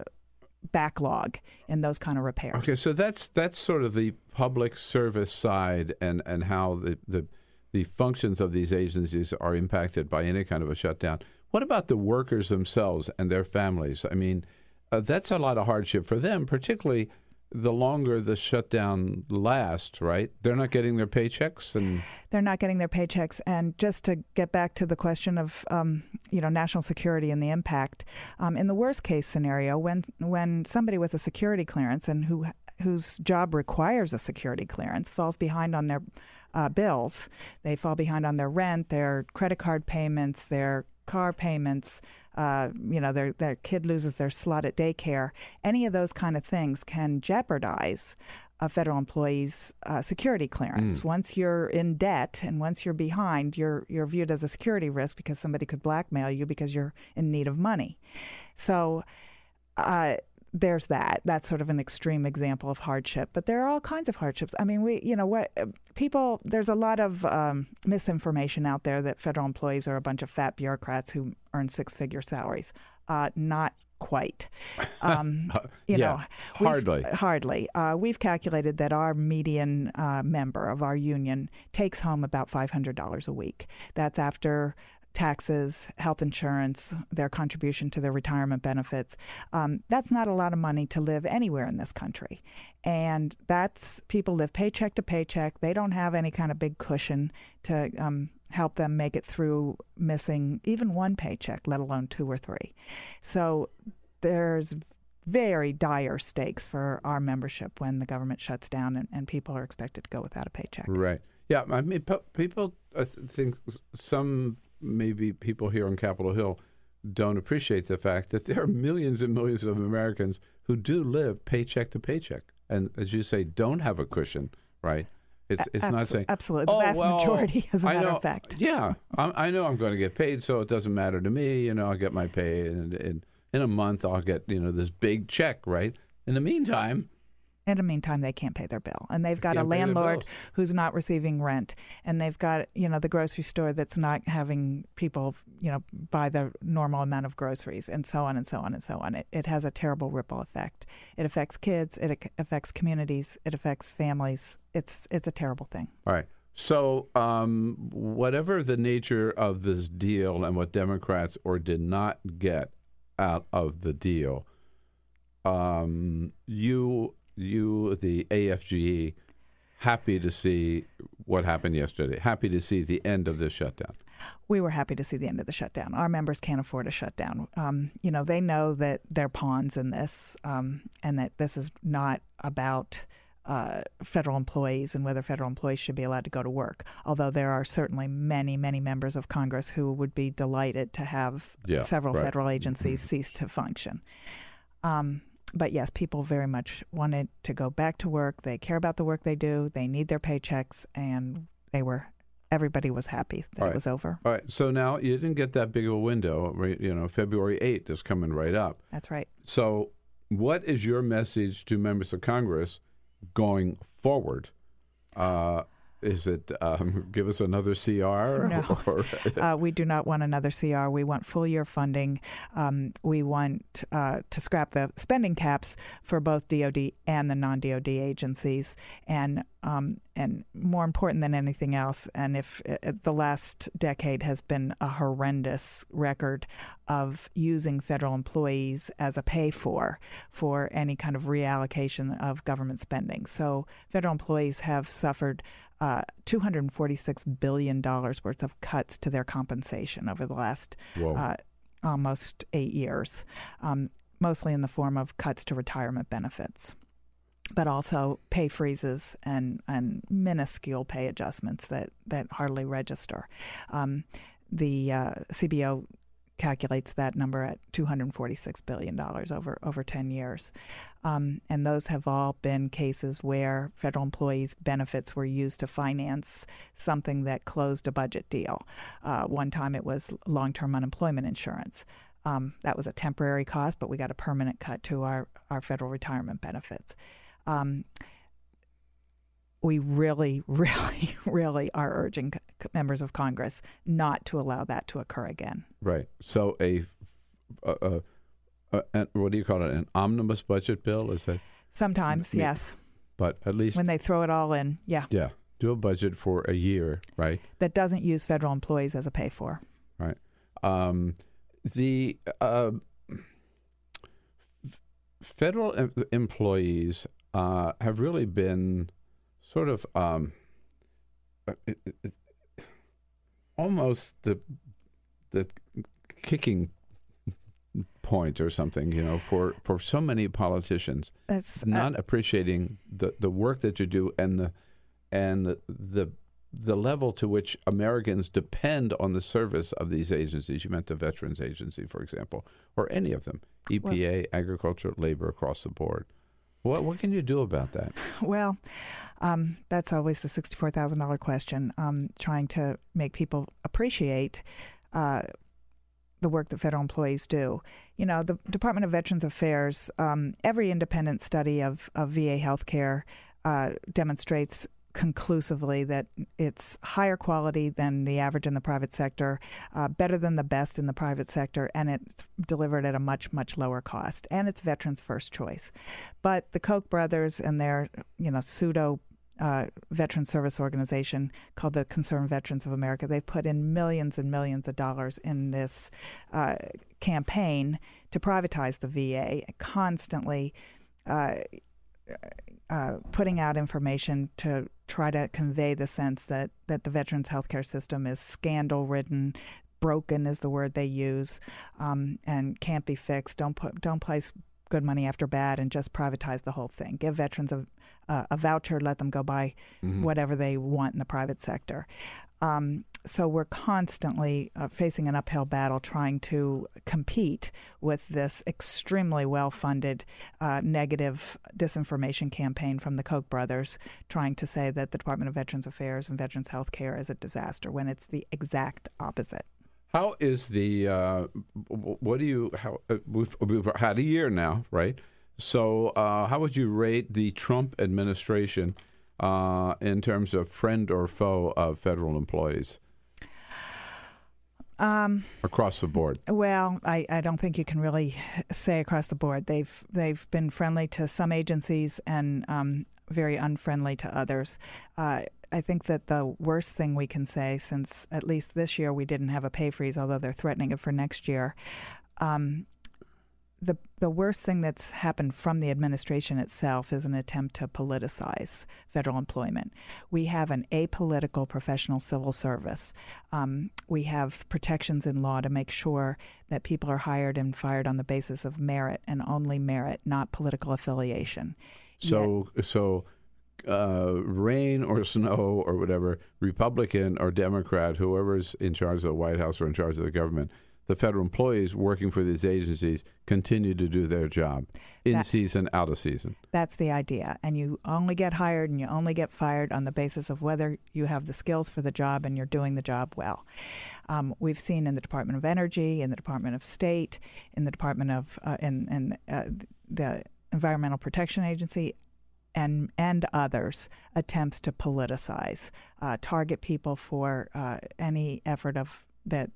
backlog in those kind of repairs. Okay, so that's that's sort of the public service side and and how the the the functions of these agencies are impacted by any kind of a shutdown. What about the workers themselves and their families? I mean, uh, that's a lot of hardship for them, particularly the longer the shutdown lasts, right? They're not getting their paychecks, and they're not getting their paychecks. And just to get back to the question of, um, you know, national security and the impact, um, in the worst case scenario, when when somebody with a security clearance and who whose job requires a security clearance falls behind on their uh, bills, they fall behind on their rent, their credit card payments, their car payments, uh, you know, their their kid loses their slot at daycare. Any of those kind of things can jeopardize a federal employee's uh, security clearance. Mm. Once you're in debt and once you're behind, you're you're viewed as a security risk because somebody could blackmail you because you're in need of money. So. Uh, there's that. That's sort of an extreme example of hardship. But there are all kinds of hardships. I mean, we, you know, what people. There's a lot of um, misinformation out there that federal employees are a bunch of fat bureaucrats who earn six-figure salaries. Uh, not quite. *laughs* Um, you yeah, know, hardly. Hardly. Uh, we've calculated that our median uh, member of our union takes home about five hundred dollars a week. That's after taxes, health insurance, their contribution to their retirement benefits. Um, that's not a lot of money to live anywhere in this country. And that's people live paycheck to paycheck. They don't have any kind of big cushion to um, help them make it through missing even one paycheck, let alone two or three. So there's very dire stakes for our membership when the government shuts down and, and people are expected to go without a paycheck. Right. Yeah, I mean, people I think some maybe people here on Capitol Hill don't appreciate the fact that there are millions and millions of Americans who do live paycheck to paycheck, and as you say, don't have a cushion, right? It's it's Absol- not saying absolutely the oh, vast well, majority, *laughs* as a matter know, of fact. *laughs* Yeah, I, I know I'm going to get paid, so it doesn't matter to me. You know, I'll get my pay, and in, in a month I'll get you know this big check, right? In the meantime, in the meantime, they can't pay their bill, and they've got a landlord who's not receiving rent, and they've got you know the grocery store that's not having people you know buy the normal amount of groceries, and so on and so on and so on. It, it has a terrible ripple effect. It affects kids. It affects communities. It affects families. It's it's a terrible thing. All right. So, um, whatever the nature of this deal and what Democrats or did not get out of the deal, um, you you, the AFGE, happy to see what happened yesterday, happy to see the end of this shutdown. We were happy to see the end of the shutdown. Our members can't afford a shutdown. Um, you know, they know that they're pawns in this, um, and that this is not about uh, federal employees and whether federal employees should be allowed to go to work. Although there are certainly many, many members of Congress who would be delighted to have yeah, several right. federal agencies cease to function. Um, but yes, people very much wanted to go back to work. They care about the work they do. They need their paychecks, and they were. Everybody was happy that right. it was over. All right. So now you didn't get that big of a window. Right, you know, February eighth is coming right up. That's right. So, what is your message to members of Congress going forward? Uh, is it um, give us another CR? No. *laughs* Or- *laughs* uh, we do not want another CR. We want full year funding. Um, we want uh, to scrap the spending caps for both DoD and the non DoD agencies, and um, and more important than anything else. And if uh, the last decade has been a horrendous record of using federal employees as a pay for for any kind of reallocation of government spending, so federal employees have suffered uh, $246 billion worth of cuts to their compensation over the last uh, almost eight years, um, mostly in the form of cuts to retirement benefits. But also pay freezes and, and minuscule pay adjustments that, that hardly register. Um, the uh, CBO calculates that number at $246 billion over, over 10 years. Um, and those have all been cases where federal employees' benefits were used to finance something that closed a budget deal. Uh, one time it was long term unemployment insurance. Um, that was a temporary cost, but we got a permanent cut to our, our federal retirement benefits. Um, we really, *laughs* really, really are urging c- members of Congress not to allow that to occur again. Right. So a, a, a, a, what do you call it? An omnibus budget bill? Is that? Sometimes, yes, But at least, when they throw it all in, yeah, yeah, do a budget for a year, right? that doesn't use federal employees as a pay for. Right. Um, the uh, federal em- employees uh, have really been sort of um, uh, it- it- it- almost the the kicking point or something, you know, for, for so many politicians That's uh, not appreciating the, the work that you do and the and the, the the level to which Americans depend on the service of these agencies. You meant the Veterans Agency, for example, or any of them, EPA, agriculture, labor across the board. What what can you do about that? *laughs* Well, um, that's always the sixty-four thousand dollar question. Um, trying to make people appreciate uh, the work that federal employees do. You know, the Department of Veterans Affairs. Um, every independent study of of VA healthcare uh, demonstrates conclusively that it's higher quality than the average in the private sector, uh, better than the best in the private sector, and it's delivered at a much much lower cost. And it's veterans' first choice. But the Koch brothers and their you know pseudo uh, veteran service organization called the Concerned Veterans of America. They've put in millions and millions of dollars in this uh, campaign to privatize the VA, constantly uh, uh, putting out information to try to convey the sense that, that the veterans healthcare system is scandal ridden. Broken is the word they use, um, and can't be fixed. Don't put, don't place good money after bad, and just privatize the whole thing. Give veterans a, uh, a voucher, let them go buy Mhm. whatever they want in the private sector. Um, so we're constantly uh, facing an uphill battle trying to compete with this extremely well-funded uh, negative disinformation campaign from the Koch brothers, trying to say that the Department of Veterans Affairs and Veterans Health Care is a disaster when it's the exact opposite. How is the uh, what do you how uh, we've, we've had a year now, right? So uh, how would you rate the Trump administration uh, in terms of friend or foe of federal employees Um, across the board? Well, I, I don't think you can really say across the board. They've they've been friendly to some agencies and um, very unfriendly to others. Uh, I think that the worst thing we can say, since at least this year we didn't have a pay freeze, although they're threatening it for next year. Um, the the worst thing that's happened from the administration itself is an attempt to politicize federal employment. We have an apolitical professional civil service. Um, we have protections in law to make sure that people are hired and fired on the basis of merit and only merit, not political affiliation. So so uh, rain or snow or whatever, Republican or Democrat, whoever's in charge of the White House or in charge of the government, the federal employees working for these agencies continue to do their job in That- season, out of season. That's the idea. And you only get hired and you only get fired on the basis of whether you have the skills for the job and you're doing the job well. Um, we've seen in the Department of Energy, in the Department of State, in the Department of, uh, in, in uh, the Environmental Protection Agency, and and others attempts to politicize, uh, target people for uh, any effort of that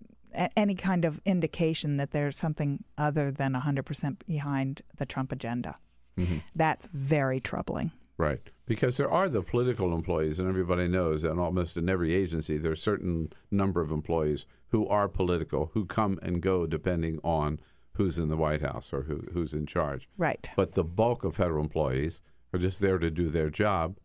any kind of indication that there's something other than 100% behind the Trump agenda. Mm-hmm. That's very troubling. Right. Because there are the political employees, and everybody knows, that almost in every agency, there's a certain number of employees who are political, who come and go depending on who's in the White House or who, who's in charge. Right. But the bulk of federal employees are just there to do their job,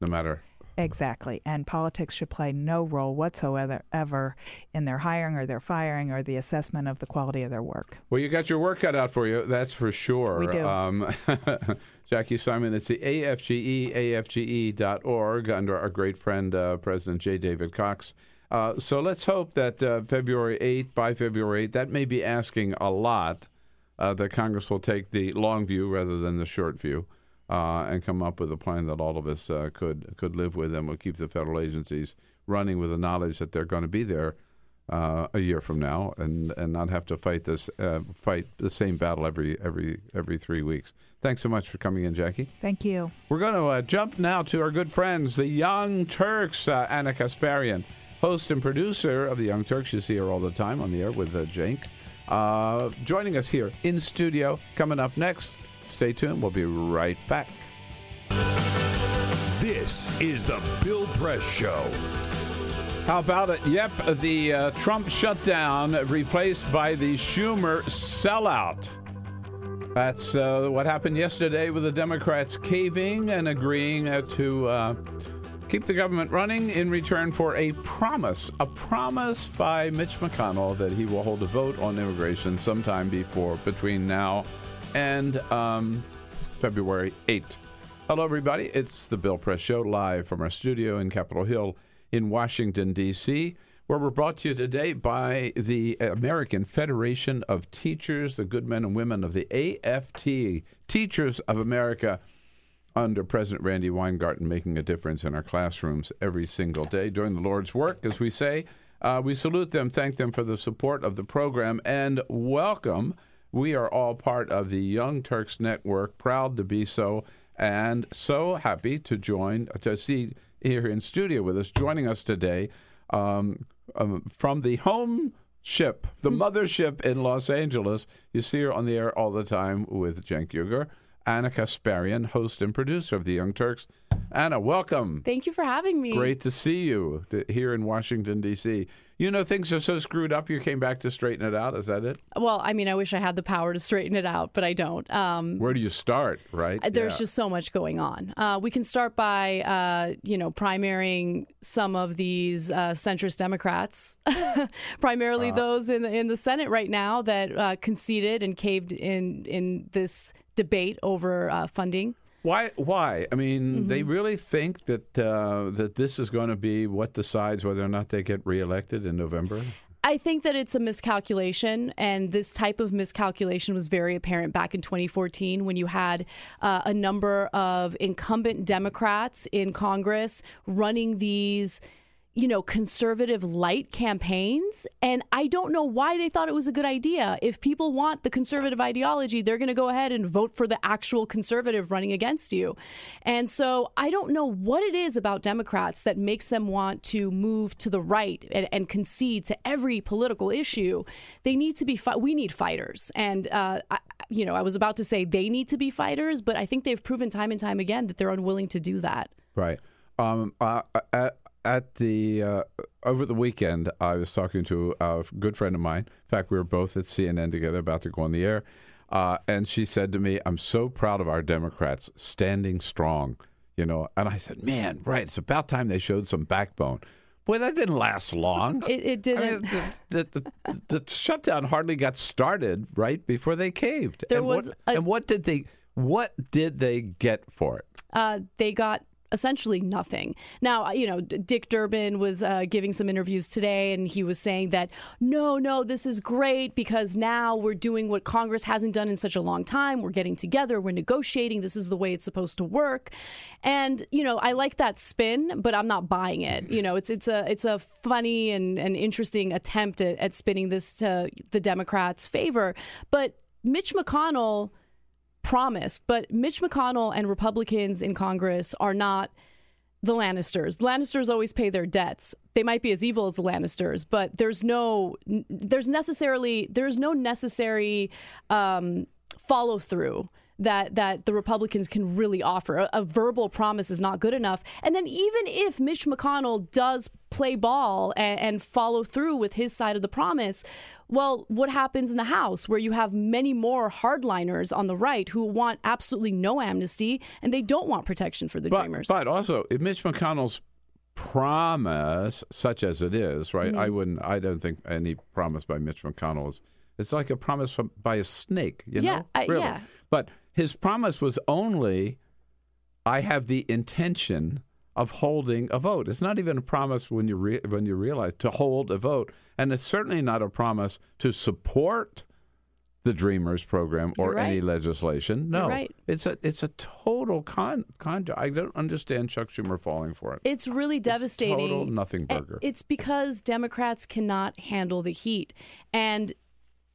no matter Exactly. And politics should play no role whatsoever ever in their hiring or their firing or the assessment of the quality of their work. Well, you got your work cut out for you, that's for sure. We do. Um, *laughs* Jacque Simon, it's the AFGE, AFGE.org, under our great friend, uh, President J. David Cox. Uh, so let's hope that uh, February 8th, by February 8th, that may be asking a lot, uh, that Congress will take the long view rather than the short view uh, and come up with a plan that all of us uh, could could live with and will keep the federal agencies running with the knowledge that they're going to be there uh, a year from now and, and not have to fight this uh, fight the same battle every every every three weeks. Thanks so much for coming in, Jacque. Thank you. We're going to uh, jump now to our good friends, the Young Turks. Uh, Ana Kasparian, host and producer of the Young Turks. You see her all the time on the air with uh, Cenk. joining us here in studio. Coming up next. Stay tuned. We'll be right back. This is the Bill Press Show. How about it? Yep, the uh, Trump shutdown replaced by the Schumer sellout. That's uh, what happened yesterday with the Democrats caving and agreeing uh, to uh, keep the government running in return for a promise, a promise by Mitch McConnell that he will hold a vote on immigration sometime before between now and um, February 8th. Hello, everybody. It's the Bill Press Show live from our studio in Capitol Hill in Washington, D.C., where we're brought to you today by the American Federation of Teachers, the good men and women of the AFT, Teachers of America, under President Randi Weingarten, making a difference in our classrooms every single day doing the Lord's work, as we say. Uh, we salute them, thank them for the support of the program, and welcome we are all part of the Young Turks Network, proud to be so, and so happy to join, to see here in studio with us, joining us today um, um, from the home ship, the hmm. mothership in Los Angeles. You see her on the air all the time with Cenk Uygur. Ana Kasparian, host and producer of the Young Turks. Ana, welcome. Thank you for having me. Great to see you here in Washington, D.C. You know, things are so screwed up, you came back to straighten it out. Is that it? Well, I mean, I wish I had the power to straighten it out, but I don't. Um, Where do you start, right? Uh, there's yeah. just so much going on. Uh, we can start by, uh, you know, primarying some of these uh, centrist Democrats, *laughs* primarily uh-huh. those in the, in the Senate right now that uh, conceded and caved in in this debate over uh, funding why? Why? I mean, mm-hmm. they really think that uh, that this is going to be what decides whether or not they get reelected in November. I think that it's a miscalculation, and this type of miscalculation was very apparent back in 2014 when you had uh, a number of incumbent Democrats in Congress running these you know, conservative light campaigns. And I don't know why they thought it was a good idea. If people want the conservative ideology, they're going to go ahead and vote for the actual conservative running against you. And so I don't know what it is about Democrats that makes them want to move to the right and, and concede to every political issue. They need to be, fi- we need fighters. And, uh, I, you know, I was about to say they need to be fighters, but I think they've proven time and time again that they're unwilling to do that. Right. Um, uh, uh, at the uh, over the weekend, I was talking to a good friend of mine. In fact, we were both at CNN together, about to go on the air, uh, and she said to me, "I'm so proud of our Democrats standing strong." You know, and I said, "Man, right? It's about time they showed some backbone." Boy, that didn't last long. It, it didn't. I mean, the, the, the, the, shutdown hardly got started right before they caved. There and was, what, a, and what did they? What did they get for it? Uh, they got essentially nothing. Now, you know, Dick Durbin was uh, giving some interviews today, and he was saying that no, no, this is great because now we're doing what Congress hasn't done in such a long time. We're getting together, we're negotiating. This is the way it's supposed to work. And you know, I like that spin, but I'm not buying it. You know, it's it's a it's a funny and, and interesting attempt at, at spinning this to the Democrats' favor, but Mitch McConnell promised. But Mitch McConnell and Republicans in Congress are not the Lannisters. The Lannisters always pay their debts. They might be as evil as the Lannisters, but there's no there's necessarily there's no necessary um, follow through that that the Republicans can really offer. A, a, verbal promise is not good enough. And then even if Mitch McConnell does play ball and, and, follow through with his side of the promise, well, what happens in the House where you have many more hardliners on the right who want absolutely no amnesty and they don't want protection for the but, Dreamers? But also, if Mitch McConnell's promise, such as it is, right? Mm-hmm. I wouldn't. I don't think any promise by Mitch McConnell is. It's like a promise from, by a snake. You yeah, know, uh, really. yeah. But his promise was only, I have the intention of holding a vote. It's not even a promise when you re- when you realize to hold a vote, and it's certainly not a promise to support the Dreamers program or right. any legislation. No, right. it's a it's a total con con. I don't understand Chuck Schumer falling for it. It's really it's devastating. Total nothing burger. It's because Democrats cannot handle the heat, and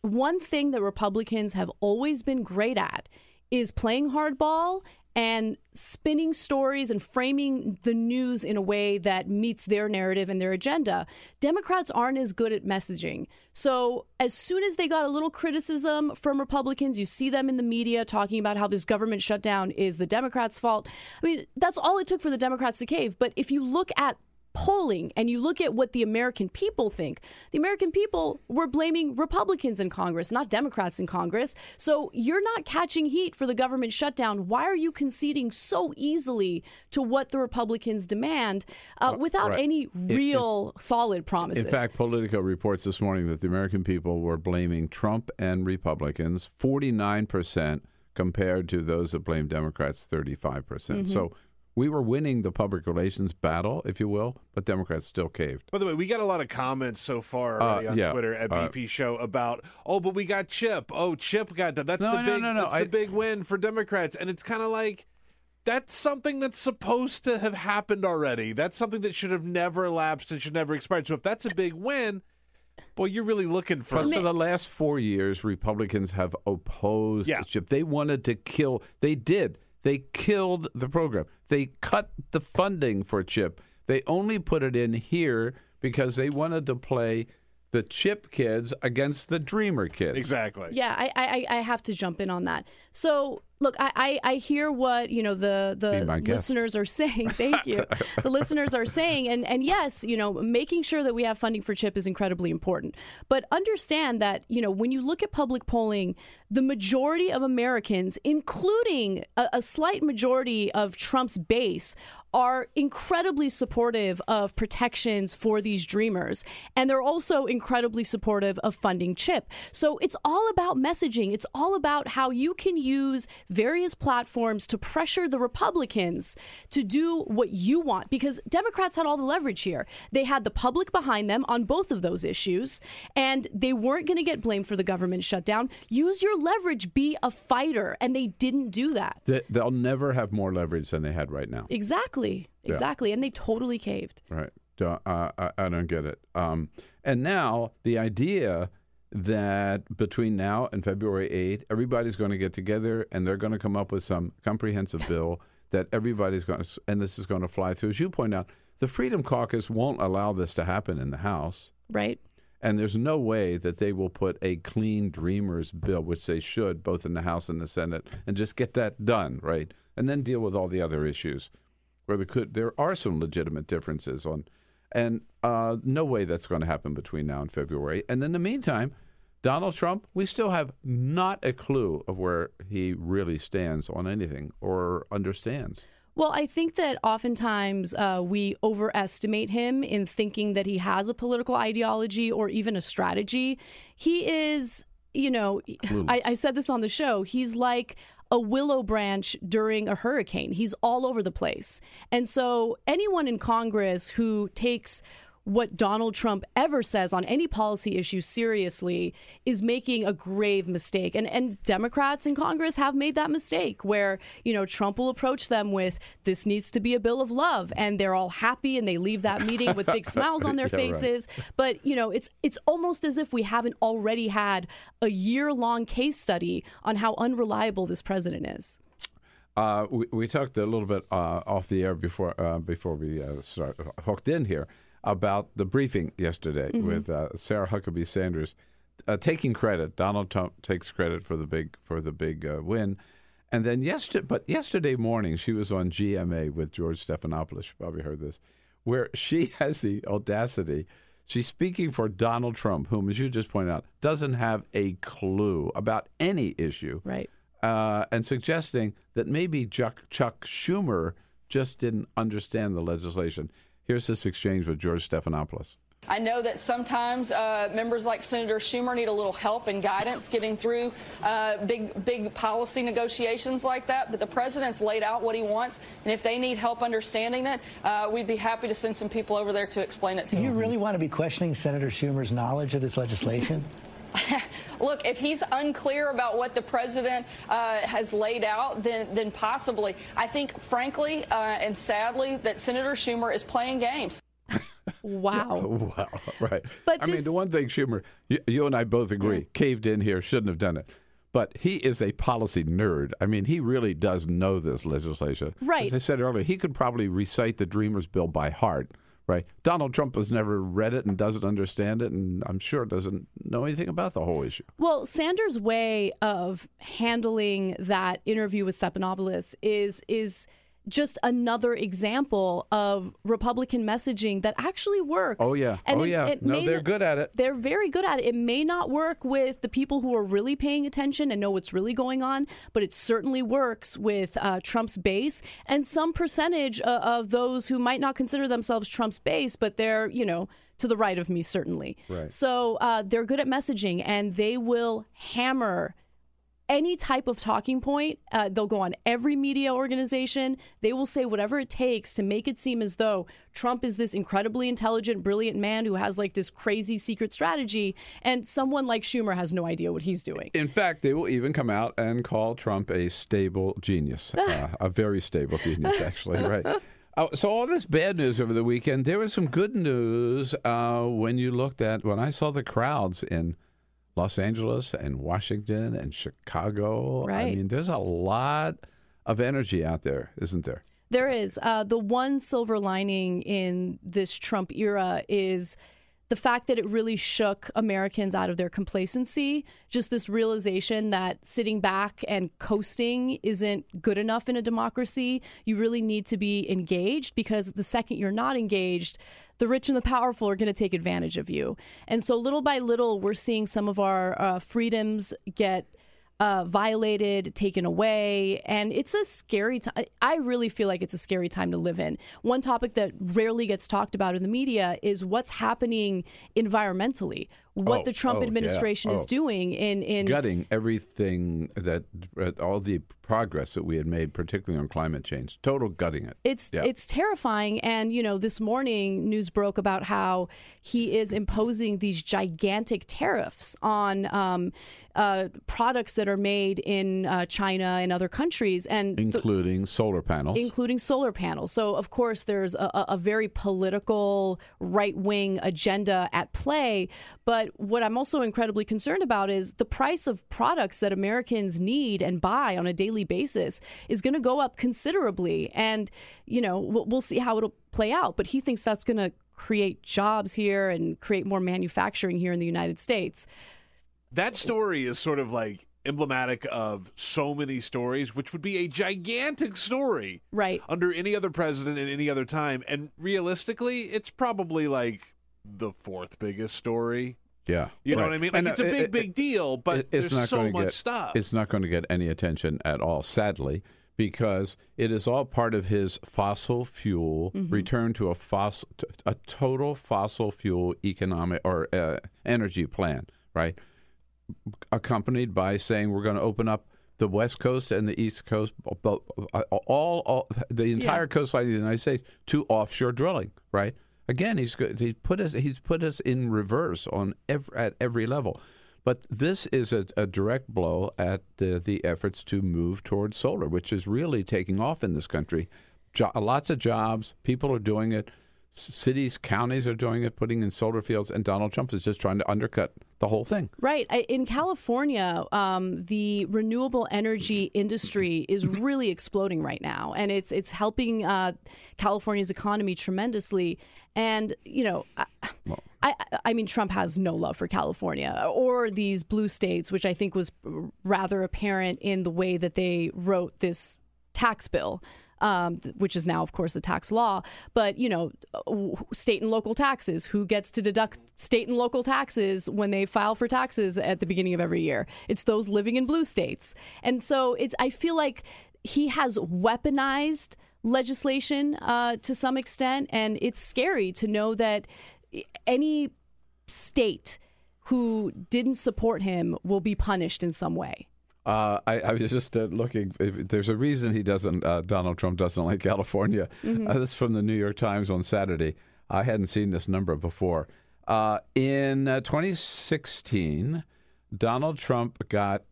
one thing that Republicans have always been great at is playing hardball and spinning stories and framing the news in a way that meets their narrative and their agenda. Democrats aren't as good at messaging. So, as soon as they got a little criticism from Republicans, you see them in the media talking about how this government shutdown is the Democrats' fault. I mean, that's all it took for the Democrats to cave. But if you look at polling and you look at what the American people think, the American people were blaming Republicans in Congress, not Democrats in Congress. So you're not catching heat for the government shutdown. Why are you conceding so easily to what the Republicans demand uh, without right. any real if, solid promises? In fact, Politico reports this morning that the American people were blaming Trump and Republicans 49% compared to those that blame Democrats 35%. percent mm hmm So we were winning the public relations battle, if you will, but Democrats still caved. By the way, we got a lot of comments so far uh, on yeah, Twitter at uh, BP Show about, oh, but we got CHIP. Oh, CHIP got that. That's no, the no, big. No, no, that's I, the big win for Democrats, and it's kind of like that's something that's supposed to have happened already. That's something that should have never lapsed and should never expired. So if that's a big win. Boy, you're really looking for. Plus, for the last four years, Republicans have opposed yeah. CHIP. They wanted to kill. They did. They killed the program. They cut the funding for CHIP. They only put it in here because they wanted to play the CHIP kids against the Dreamer kids. Exactly. Yeah, I, I, I have to jump in on that. So look, I, I, I hear what you know the the listeners are *laughs* saying. Thank you. the *laughs* listeners are saying, and and yes, you know, making sure that we have funding for CHIP is incredibly important. But understand that you know when you look at public polling, the majority of Americans, including a, a slight majority of Trump's base, are incredibly supportive of protections for these dreamers. And they're also incredibly supportive of funding CHIP. So it's all about messaging. It's all about how you can use various platforms to pressure the Republicans to do what you want because Democrats had all the leverage here. They had the public behind them on both of those issues, and they weren't going to get blamed for the government shutdown. Use your leverage, be a fighter. And they didn't do that. They'll never have more leverage than they had right now. Exactly. Exactly. Yeah. And they totally caved. Right. Uh, I, I, don't get it. Um, and now the idea that between now and February 8, everybody's going to get together and they're going to come up with some comprehensive bill that everybody's going to, and this is going to fly through. As you point out, the Freedom Caucus won't allow this to happen in the House. Right. And there's no way that they will put a clean Dreamers bill, which they should, both in the House and the Senate, and just get that done, right? And then deal with all the other issues where there could there are some legitimate differences on, and uh, no way that's going to happen between now and February. And in the meantime, Donald Trump, we still have not a clue of where he really stands on anything or understands. Well, I think that oftentimes uh, we overestimate him in thinking that he has a political ideology or even a strategy. He is, you know, I, I said this on the show, he's like a willow branch during a hurricane. He's all over the place. And so anyone in Congress who takes what Donald Trump ever says on any policy issue seriously is making a grave mistake. And and Democrats in Congress have made that mistake where, you know, Trump will approach them with this needs to be a bill of love and they're all happy and they leave that meeting with big *laughs* smiles on their Yeah, right. faces. But, you know, it's it's almost as if we haven't already had a year-long case study on how unreliable this president is. Uh, we, we talked a little bit uh, off the air before uh, before we uh, start hooked in here about the briefing yesterday Mhm. with uh, Sarah Huckabee Sanders uh, taking credit. Donald Trump takes credit for the big for the big uh, win, and then yesterday, but yesterday morning she was on GMA with George Stephanopoulos. You probably heard this, where she *laughs* has the audacity. She's speaking for Donald Trump, whom, as you just pointed out, doesn't have a clue about any issue right? Uh, and suggesting that maybe Chuck, Chuck Schumer just didn't understand the legislation. Here's this exchange with George Stephanopoulos. I know that sometimes uh, members like Senator Schumer need a little help and guidance getting through uh, big, big policy negotiations like that. But the president's laid out what he wants, and if they need help understanding it, uh, we'd be happy to send some people over there to explain it to Do you really want to be questioning Senator Schumer's knowledge of this legislation? *laughs* Look, if he's unclear about what the president uh, has laid out, then then possibly. I think, frankly uh, and sadly, that Senator Schumer is playing games. *laughs* Wow. *laughs* Wow, right. But I mean, the one thing Schumer, you, you and I both agree, caved in here, shouldn't have done it. But he is a policy nerd. I mean, he really does know this legislation. Right. As I said earlier, he could probably recite the Dreamers Bill by heart. Right. Donald Trump has never read it and doesn't understand it, and I'm sure doesn't know anything about the whole issue. Well, Sanders' way of handling that interview with Stephanopoulos is is just another example of Republican messaging that actually works. Oh yeah. And oh it- yeah. it no, they're not- good at it. They're very good at it. It may not work with the people who are really paying attention and know what's really going on, but it certainly works with uh, Trump's base and some percentage uh, of those who might not consider themselves Trump's base, but they're, you know, to the right of me, certainly. Right. So uh, they're good at messaging and they will hammer any type of talking point. Uh, they'll go on every media organization. They will say whatever it takes to make it seem as though Trump is this incredibly intelligent, brilliant man who has like this crazy secret strategy, and someone like Schumer has no idea what he's doing. In fact, they will even come out and call Trump a stable genius, *laughs* uh, a very stable genius, actually. Right. Oh, *laughs* so all this bad news over the weekend. There was some good news uh, when you looked at when I saw the crowds in Los Angeles and Washington and Chicago. I mean, there's a lot of energy out there, isn't there? There is. Uh, the one silver lining in this Trump era is the fact that it really shook Americans out of their complacency. Just this realization that sitting back and coasting isn't good enough in a democracy. You really need to be engaged because the second you're not engaged, the rich and the powerful are going to take advantage of you. And so, little by little, we're seeing some of our uh, freedoms get uh, violated, taken away, and it's a scary time. I really feel like it's a scary time to live in. One topic that rarely gets talked about in the media is what's happening environmentally, what Oh, the Trump oh, yeah. administration is Oh. doing in in Gutting everything that, uh, all the progress that we had made, particularly on climate change, total gutting it. It's Yeah. it's terrifying, and you know, this morning news broke about how he is imposing these gigantic tariffs on um, uh, products that are made in uh, China and other countries, and the- including solar panels. including solar panels. So, of course, there's a, a- a very political right wing agenda at play. But what I'm also incredibly concerned about is the price of products that Americans need and buy on a daily basis is going to go up considerably. And, you know, we'll, we'll see how it'll play out. But he thinks that's going to create jobs here and create more manufacturing here in the United States. That story is sort of like emblematic of so many stories, which would be a gigantic story Right. under any other president in any other time. And realistically, it's probably like the fourth biggest story. Yeah, You know right. what I mean? Like And, it's a big, it- big deal, but it- it's there's not so gonna much get, stuff. It's not going to get any attention at all, sadly, because it is all part of his fossil fuel Mhm. return to a fossil, a total fossil fuel economic or uh, energy plan, right? Accompanied by saying we're going to open up the West Coast and the East Coast, bo- all, all the entire Yeah. coastline of the United States to offshore drilling, right? again, he's he's put us he's put us in reverse on every, at every level. But this is a, a direct blow at uh, the efforts to move towards solar, which is really taking off in this country. Jo- lots of jobs, people are doing it. Cities, counties are doing it, putting in solar fields, and Donald Trump is just trying to undercut the whole thing. Right. I- In California, um, the renewable energy industry is really exploding right now, and it's it's helping uh, California's economy tremendously. And you know, I, I I mean, Trump has no love for California or these blue states, which I think was rather apparent in the way that they wrote this tax bill um, which is now, of course, a tax law. But you know, state and local taxes. Who gets to deduct state and local taxes when they file for taxes at the beginning of every year? It's those living in blue states. And so it's. I feel like he has weaponized legislation uh, to some extent, and it's scary to know that any state who didn't support him will be punished in some way. Uh, I, I was just uh, looking. If, there's a reason he doesn't. Uh, Donald Trump doesn't like California. Mhm. Uh, this is from the New York Times on Saturday. I hadn't seen this number before. Uh, in uh, 2016, Donald Trump got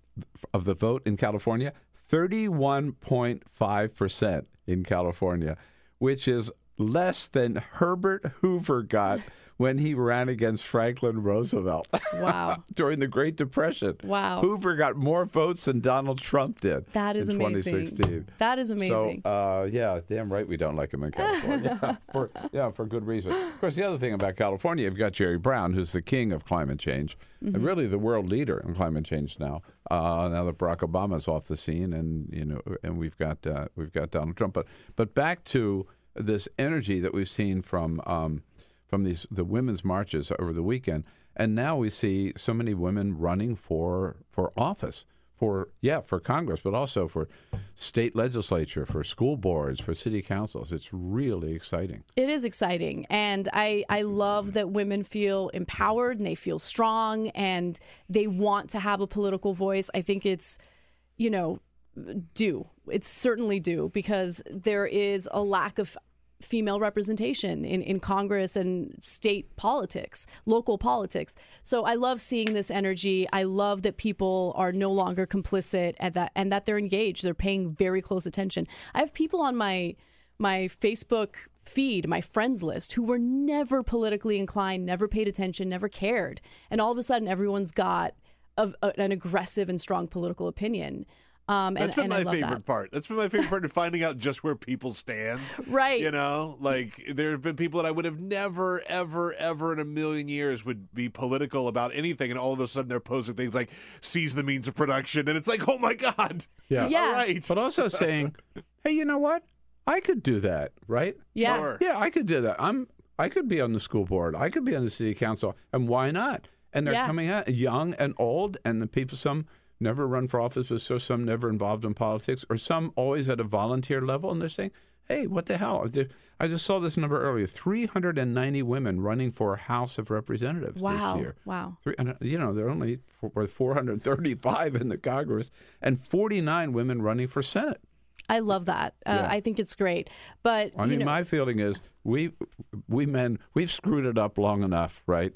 of the vote in California 31.5 percent in California, which is less than Herbert Hoover got *laughs* when he ran against Franklin Roosevelt. *laughs* Wow. during the Great Depression. Wow. Hoover got more votes than Donald Trump did. That is in amazing. 2016. That is amazing. So, uh, yeah, damn right we don't like him in California. *laughs* *laughs* for, yeah, for good reason. Of course, the other thing about California, you've got Jerry Brown, who's the king of climate change, Mhm. and really the world leader in climate change now. Uh, now that Barack Obama's off the scene, and you know, and we've got uh, we've got Donald Trump. But but back to this energy that we've seen from um, from these the women's marches over the weekend, and now we see so many women running for for office, for yeah, for Congress, but also for state legislature, for school boards, for city councils. It's really exciting. It is exciting. And I, I love that women feel empowered and they feel strong and they want to have a political voice. I think it's, you know, do. It's certainly due because there is a lack of female representation in, in Congress and state politics, local politics. So I love seeing this energy. I love that people are no longer complicit at that and that they're engaged. They're paying very close attention. I have people on my my Facebook feed, my friends list, who were never politically inclined, never paid attention, never cared. And all of a sudden, everyone's got a, a- an aggressive and strong political opinion. Um, and, That's been and I my love favorite that. part. That's been my favorite part of finding out just where people stand. *laughs* Right. You know, like there have been people that I would have never, ever, ever in a million years would be political about anything, and all of a sudden they're posting things like "seize the means of production," and it's like, oh my god. Yeah. All right. But also saying, *laughs* hey, you know what? I could do that, right? Yeah. Sure. Yeah, I could do that. I'm. I could be on the school board. I could be on the city council, and why not? And they're Yeah. coming out young and old, and the people some never run for office, but so some never involved in politics, or some always at a volunteer level, and they're saying, "Hey, what the hell?" I just saw this number earlier: three hundred and ninety women running for House of Representatives Wow. this year. Wow. Three, and, uh, you know, there are only four- 435 in the Congress, and 49 women running for Senate. I love that. Uh, Yeah. I think it's great. But I you mean, know, my feeling is we we men we've screwed it up long enough, right?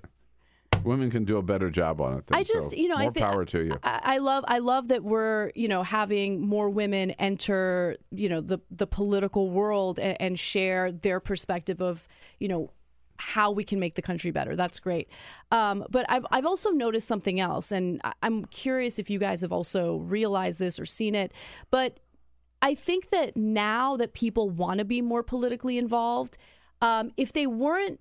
Women can do a better job on it. Then, I just, so you know, more I think power to you. I, I love, I love that we're, you know, having more women enter, you know, the the political world and, and share their perspective of, you know, how we can make the country better. That's great. Um, but I've I've also noticed something else, and I'm curious if you guys have also realized this or seen it, but. I think that now that people want to be more politically involved, um, if they weren't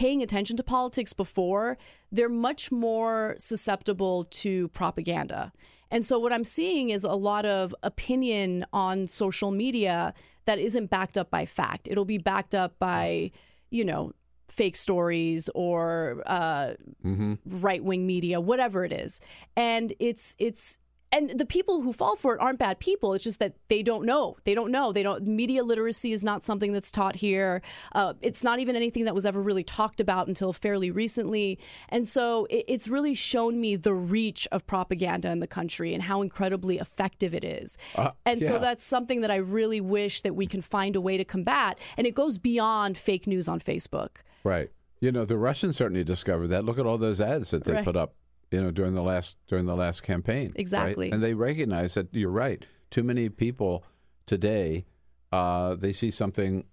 paying attention to politics before, they're much more susceptible to propaganda. And so what I'm seeing is a lot of opinion on social media that isn't backed up by fact. It'll be backed up by, you know, fake stories or uh, Mm-hmm. right wing media, whatever it is. And it's it's and the people who fall for it aren't bad people. It's just that they don't know. They don't know. They don't. Media literacy is not something that's taught here. Uh, it's not even anything that was ever really talked about until fairly recently. And so it, it's really shown me the reach of propaganda in the country and how incredibly effective it is. Uh, and so that's something that I really wish that we can find a way to combat. And it goes beyond fake news on Facebook. Right. You know, the Russians certainly discovered that. Look at all those ads that they Right. put up, you know, during the last during the last campaign. right? Exactly. And they recognize that you're right. Too many people today, uh, they see something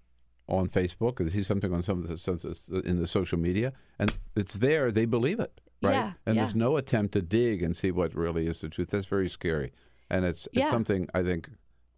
on Facebook or they see something on some of the in the social media, and it's there. They believe it, right? Yeah, and yeah. there's no attempt to dig and see what really is the truth. That's very scary, and it's Yeah. it's something I think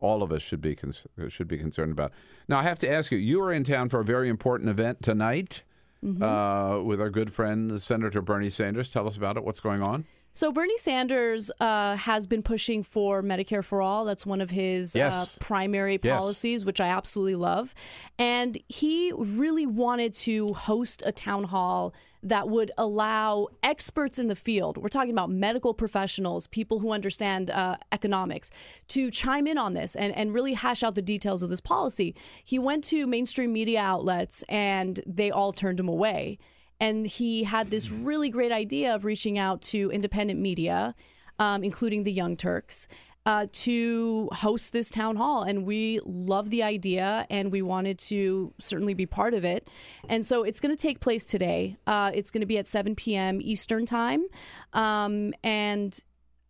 all of us should be cons- should be concerned about. Now, I have to ask you: you are in town for a very important event tonight Mm-hmm. uh, with our good friend Senator Bernie Sanders. Tell us about it. What's going on? So Bernie Sanders uh, has been pushing for Medicare for all. That's one of his uh, Yes. primary Yes. policies, which I absolutely love. And he really wanted to host a town hall that would allow experts in the field, we're talking about medical professionals, people who understand uh, economics, to chime in on this and, and really hash out the details of this policy. He went to mainstream media outlets and they all turned him away and he had this really great idea of reaching out to independent media, um, including the Young Turks, uh, to host this town hall. And we love the idea, and we wanted to certainly be part of it. And so it's going to take place today. Uh, it's going to be at 7 p.m. Eastern time, um, and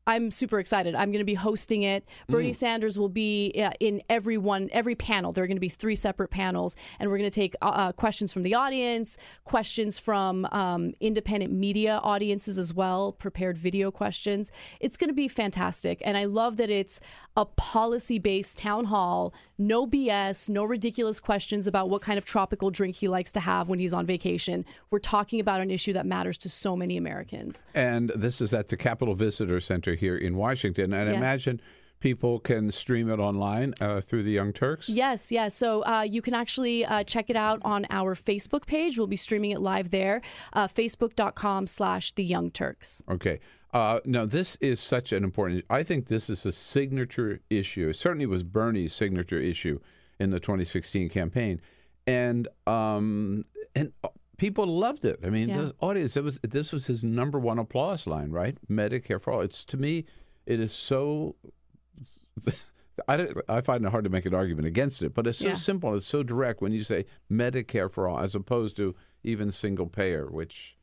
I'm super excited. I'm going to be hosting it. Bernie Sanders will be uh, in every one, every panel. There are going to be three separate panels, and we're going to take uh, uh, questions from the audience, questions from um, independent media audiences as well, prepared video questions. It's going to be fantastic, and I love that it's a policy-based town hall. No BS, no ridiculous questions about what kind of tropical drink he likes to have when he's on vacation. We're talking about an issue that matters to so many Americans. And this is at the Capitol Visitor Center here in Washington. And I Yes. imagine people can stream it online uh, through the Young Turks. Yes, yes. So uh, you can actually uh, check it out on our Facebook page. We'll be streaming it live there, uh, facebook.com slash the Young Turks. Okay. Uh, now, this is such an important. I think this is a signature issue. It certainly was Bernie's signature issue in the 2016 campaign, and um, and uh, people loved it. I mean, Yeah. the audience. It was this was his number one applause line, right? Medicare for all. It's to me, it is so. *laughs* I, I find it hard to make an argument against it, but it's so Yeah. simple. It's so direct when you say Medicare for all, as opposed to even single payer, which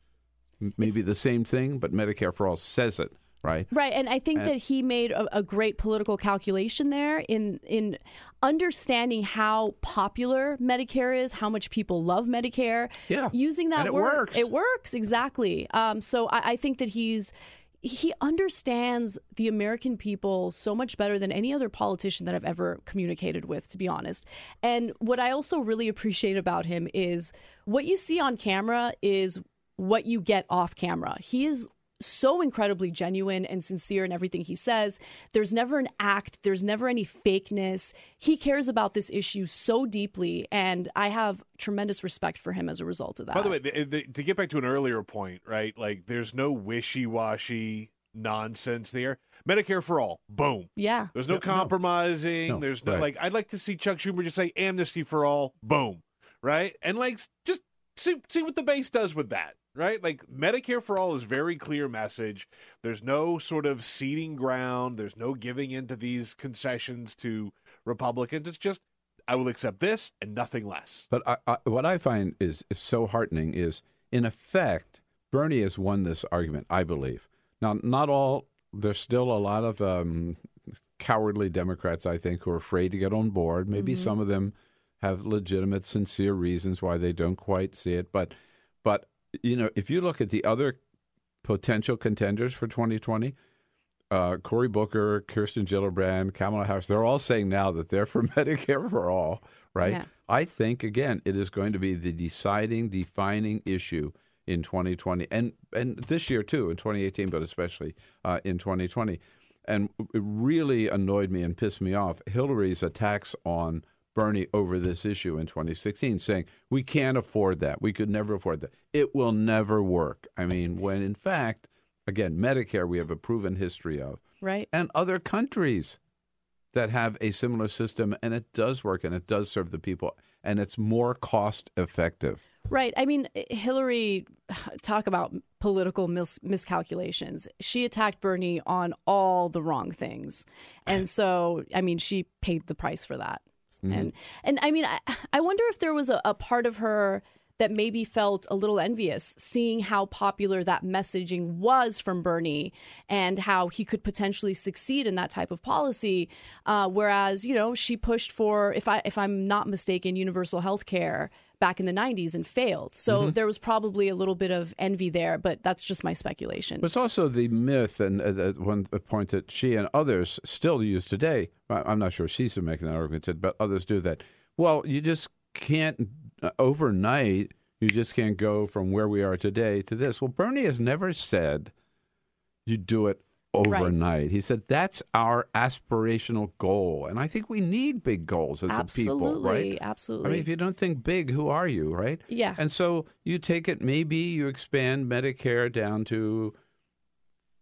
m- may be the same thing, but Medicare for all says it, right? Right, and I think And- that he made a, a great political calculation there in in understanding how popular Medicare is, how much people love Medicare. Yeah, using that and it word, works. it works exactly. Um, so I, I think that he's he understands the American people so much better than any other politician that I've ever communicated with, to be honest. And what I also really appreciate about him is what you see on camera is what you get off camera. He is so incredibly genuine and sincere in everything he says. There's never an act, there's never any fakeness. He cares about this issue so deeply, and I have tremendous respect for him as a result of that. By the way, the, the, to get back to an earlier point, right? Like, there's no wishy-washy nonsense there. Medicare for all, boom. yeah. There's no compromising. No, There's no right. like. I'd like to see Chuck Schumer just say amnesty for all, boom, right? And like, just see see what the base does with that, right? Like Medicare for all is very clear message. There's no sort of ceding ground. There's no giving into these concessions to Republicans. It's just I will accept this and nothing less. But I, I, what I find is, is so heartening is, in effect, Bernie has won this argument. I believe now. Not all. There's still a lot of um, cowardly Democrats, I think, who are afraid to get on board. Maybe Mm-hmm. some of them have legitimate, sincere reasons why they don't quite see it. But, but you know, if you look at the other potential contenders for 2020, uh, Cory Booker, Kirsten Gillibrand, Kamala Harris, they're all saying now that they're for *laughs* Medicare for all, right? Yeah. I think, again, it is going to be the deciding, defining issue in 2020 and, and this year too, in 2018, but especially uh, in 2020. And it really annoyed me and pissed me off Hillary's attacks on Bernie over this issue in 2016, saying, we can't afford that. We could never afford that. It will never work. I mean, when in fact, again, Medicare, we have a proven history of right. and other countries that have a similar system, and it does work and it does serve the people, and it's more cost effective. Right. I mean, Hillary, talk about political mis- miscalculations. She attacked Bernie on all the wrong things. And *laughs* so, I mean, she paid the price for that. Mm-hmm. And, and I mean, I, I wonder if there was a, a part of her that maybe felt a little envious seeing how popular that messaging was from Bernie and how he could potentially succeed in that type of policy. Uh, whereas, you know, she pushed for, if I if I'm not mistaken, universal health care back in the 90s and failed. So Mhm. there was probably a little bit of envy there, but that's just my speculation. But it's also the myth, and uh, one point that she and others still use today. I'm not sure she's making that argument, but others do that. Well, you just can't uh, overnight. You just can't go from where we are today to this. Well, Bernie has never said you do it overnight. He said that's our aspirational goal, and I think we need big goals as a people, Absolutely, right? absolutely. I mean, if you don't think big, who are you, right? Yeah. And so you take it, maybe you expand Medicare down to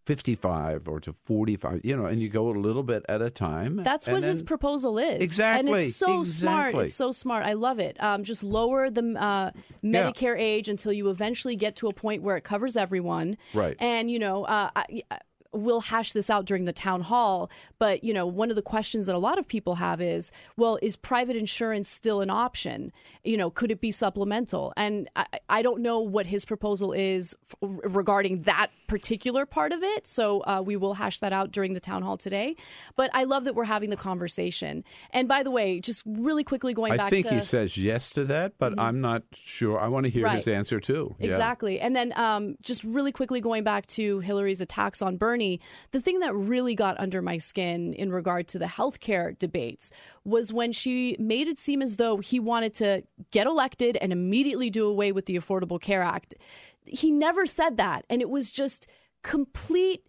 55 or to 45, you know, and you go a little bit at a time. That's what his proposal is. Exactly, And it's so smart. It's so smart. I love it. Um, just lower the uh, Yeah. Medicare age until you eventually get to a point where it covers everyone. Right. And, you know, uh, I, I- we'll hash this out during the town hall. But, you know, one of the questions that a lot of people have is, well, is private insurance still an option? You know, could it be supplemental? And I, I don't know what his proposal is f- regarding that particular part of it. So uh, we will hash that out during the town hall today. But I love that we're having the conversation. And by the way, just really quickly going back to I back think to he says yes to that, but I'm not sure. I want to hear his answer too. Yeah. Exactly. And then um, just really quickly going back to Hillary's attacks on Bernie, the thing that really got under my skin in regard to the healthcare debates was when she made it seem as though he wanted to get elected and immediately do away with the Affordable Care Act. He never said that. And it was just complete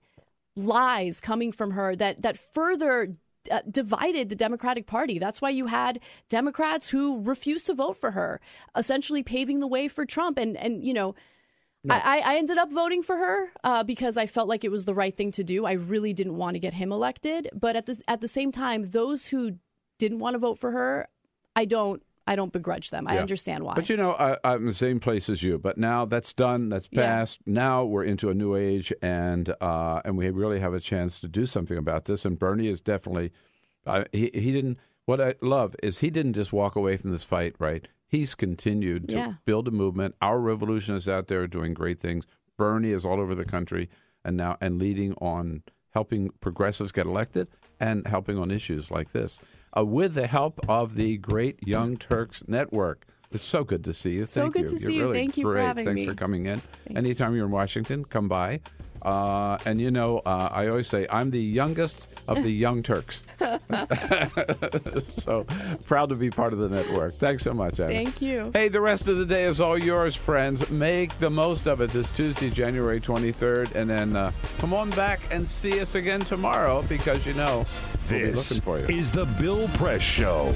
lies coming from her that that further uh, divided the Democratic Party. That's why you had Democrats who refused to vote for her, essentially paving the way for Trump. And and you know, I, I ended up voting for her uh, because I felt like it was the right thing to do. I really didn't want to get him elected, but at the at the same time, those who didn't want to vote for her, I don't I don't begrudge them. I understand why. But you know, I, I'm the same place as you. But now that's done. That's Yeah. passed. Now we're into a new age, and uh, and we really have a chance to do something about this. And Bernie is definitely. Uh, he he didn't. What I love is he didn't just walk away from this fight. Right. He's continued to Yeah. build a movement. Our revolutionists out there are doing great things. Bernie is all over the country, and now and leading on helping progressives get elected and helping on issues like this, uh, with the help of the great Young Turks Network. It's so good to see you. So Thank good you. to You're see you. really Thank you for great. having Thanks me. for coming in. Anytime you're in Washington, come by. Uh, and you know, uh, I always say I'm the youngest of the Young Turks. *laughs* so proud to be part of the network. Thanks so much, Ana. Thank you. Hey, the rest of the day is all yours, friends. Make the most of it this Tuesday, January 23rd, and then uh, come on back and see us again tomorrow because you know we'll be This looking for you. is the Bill Press Show.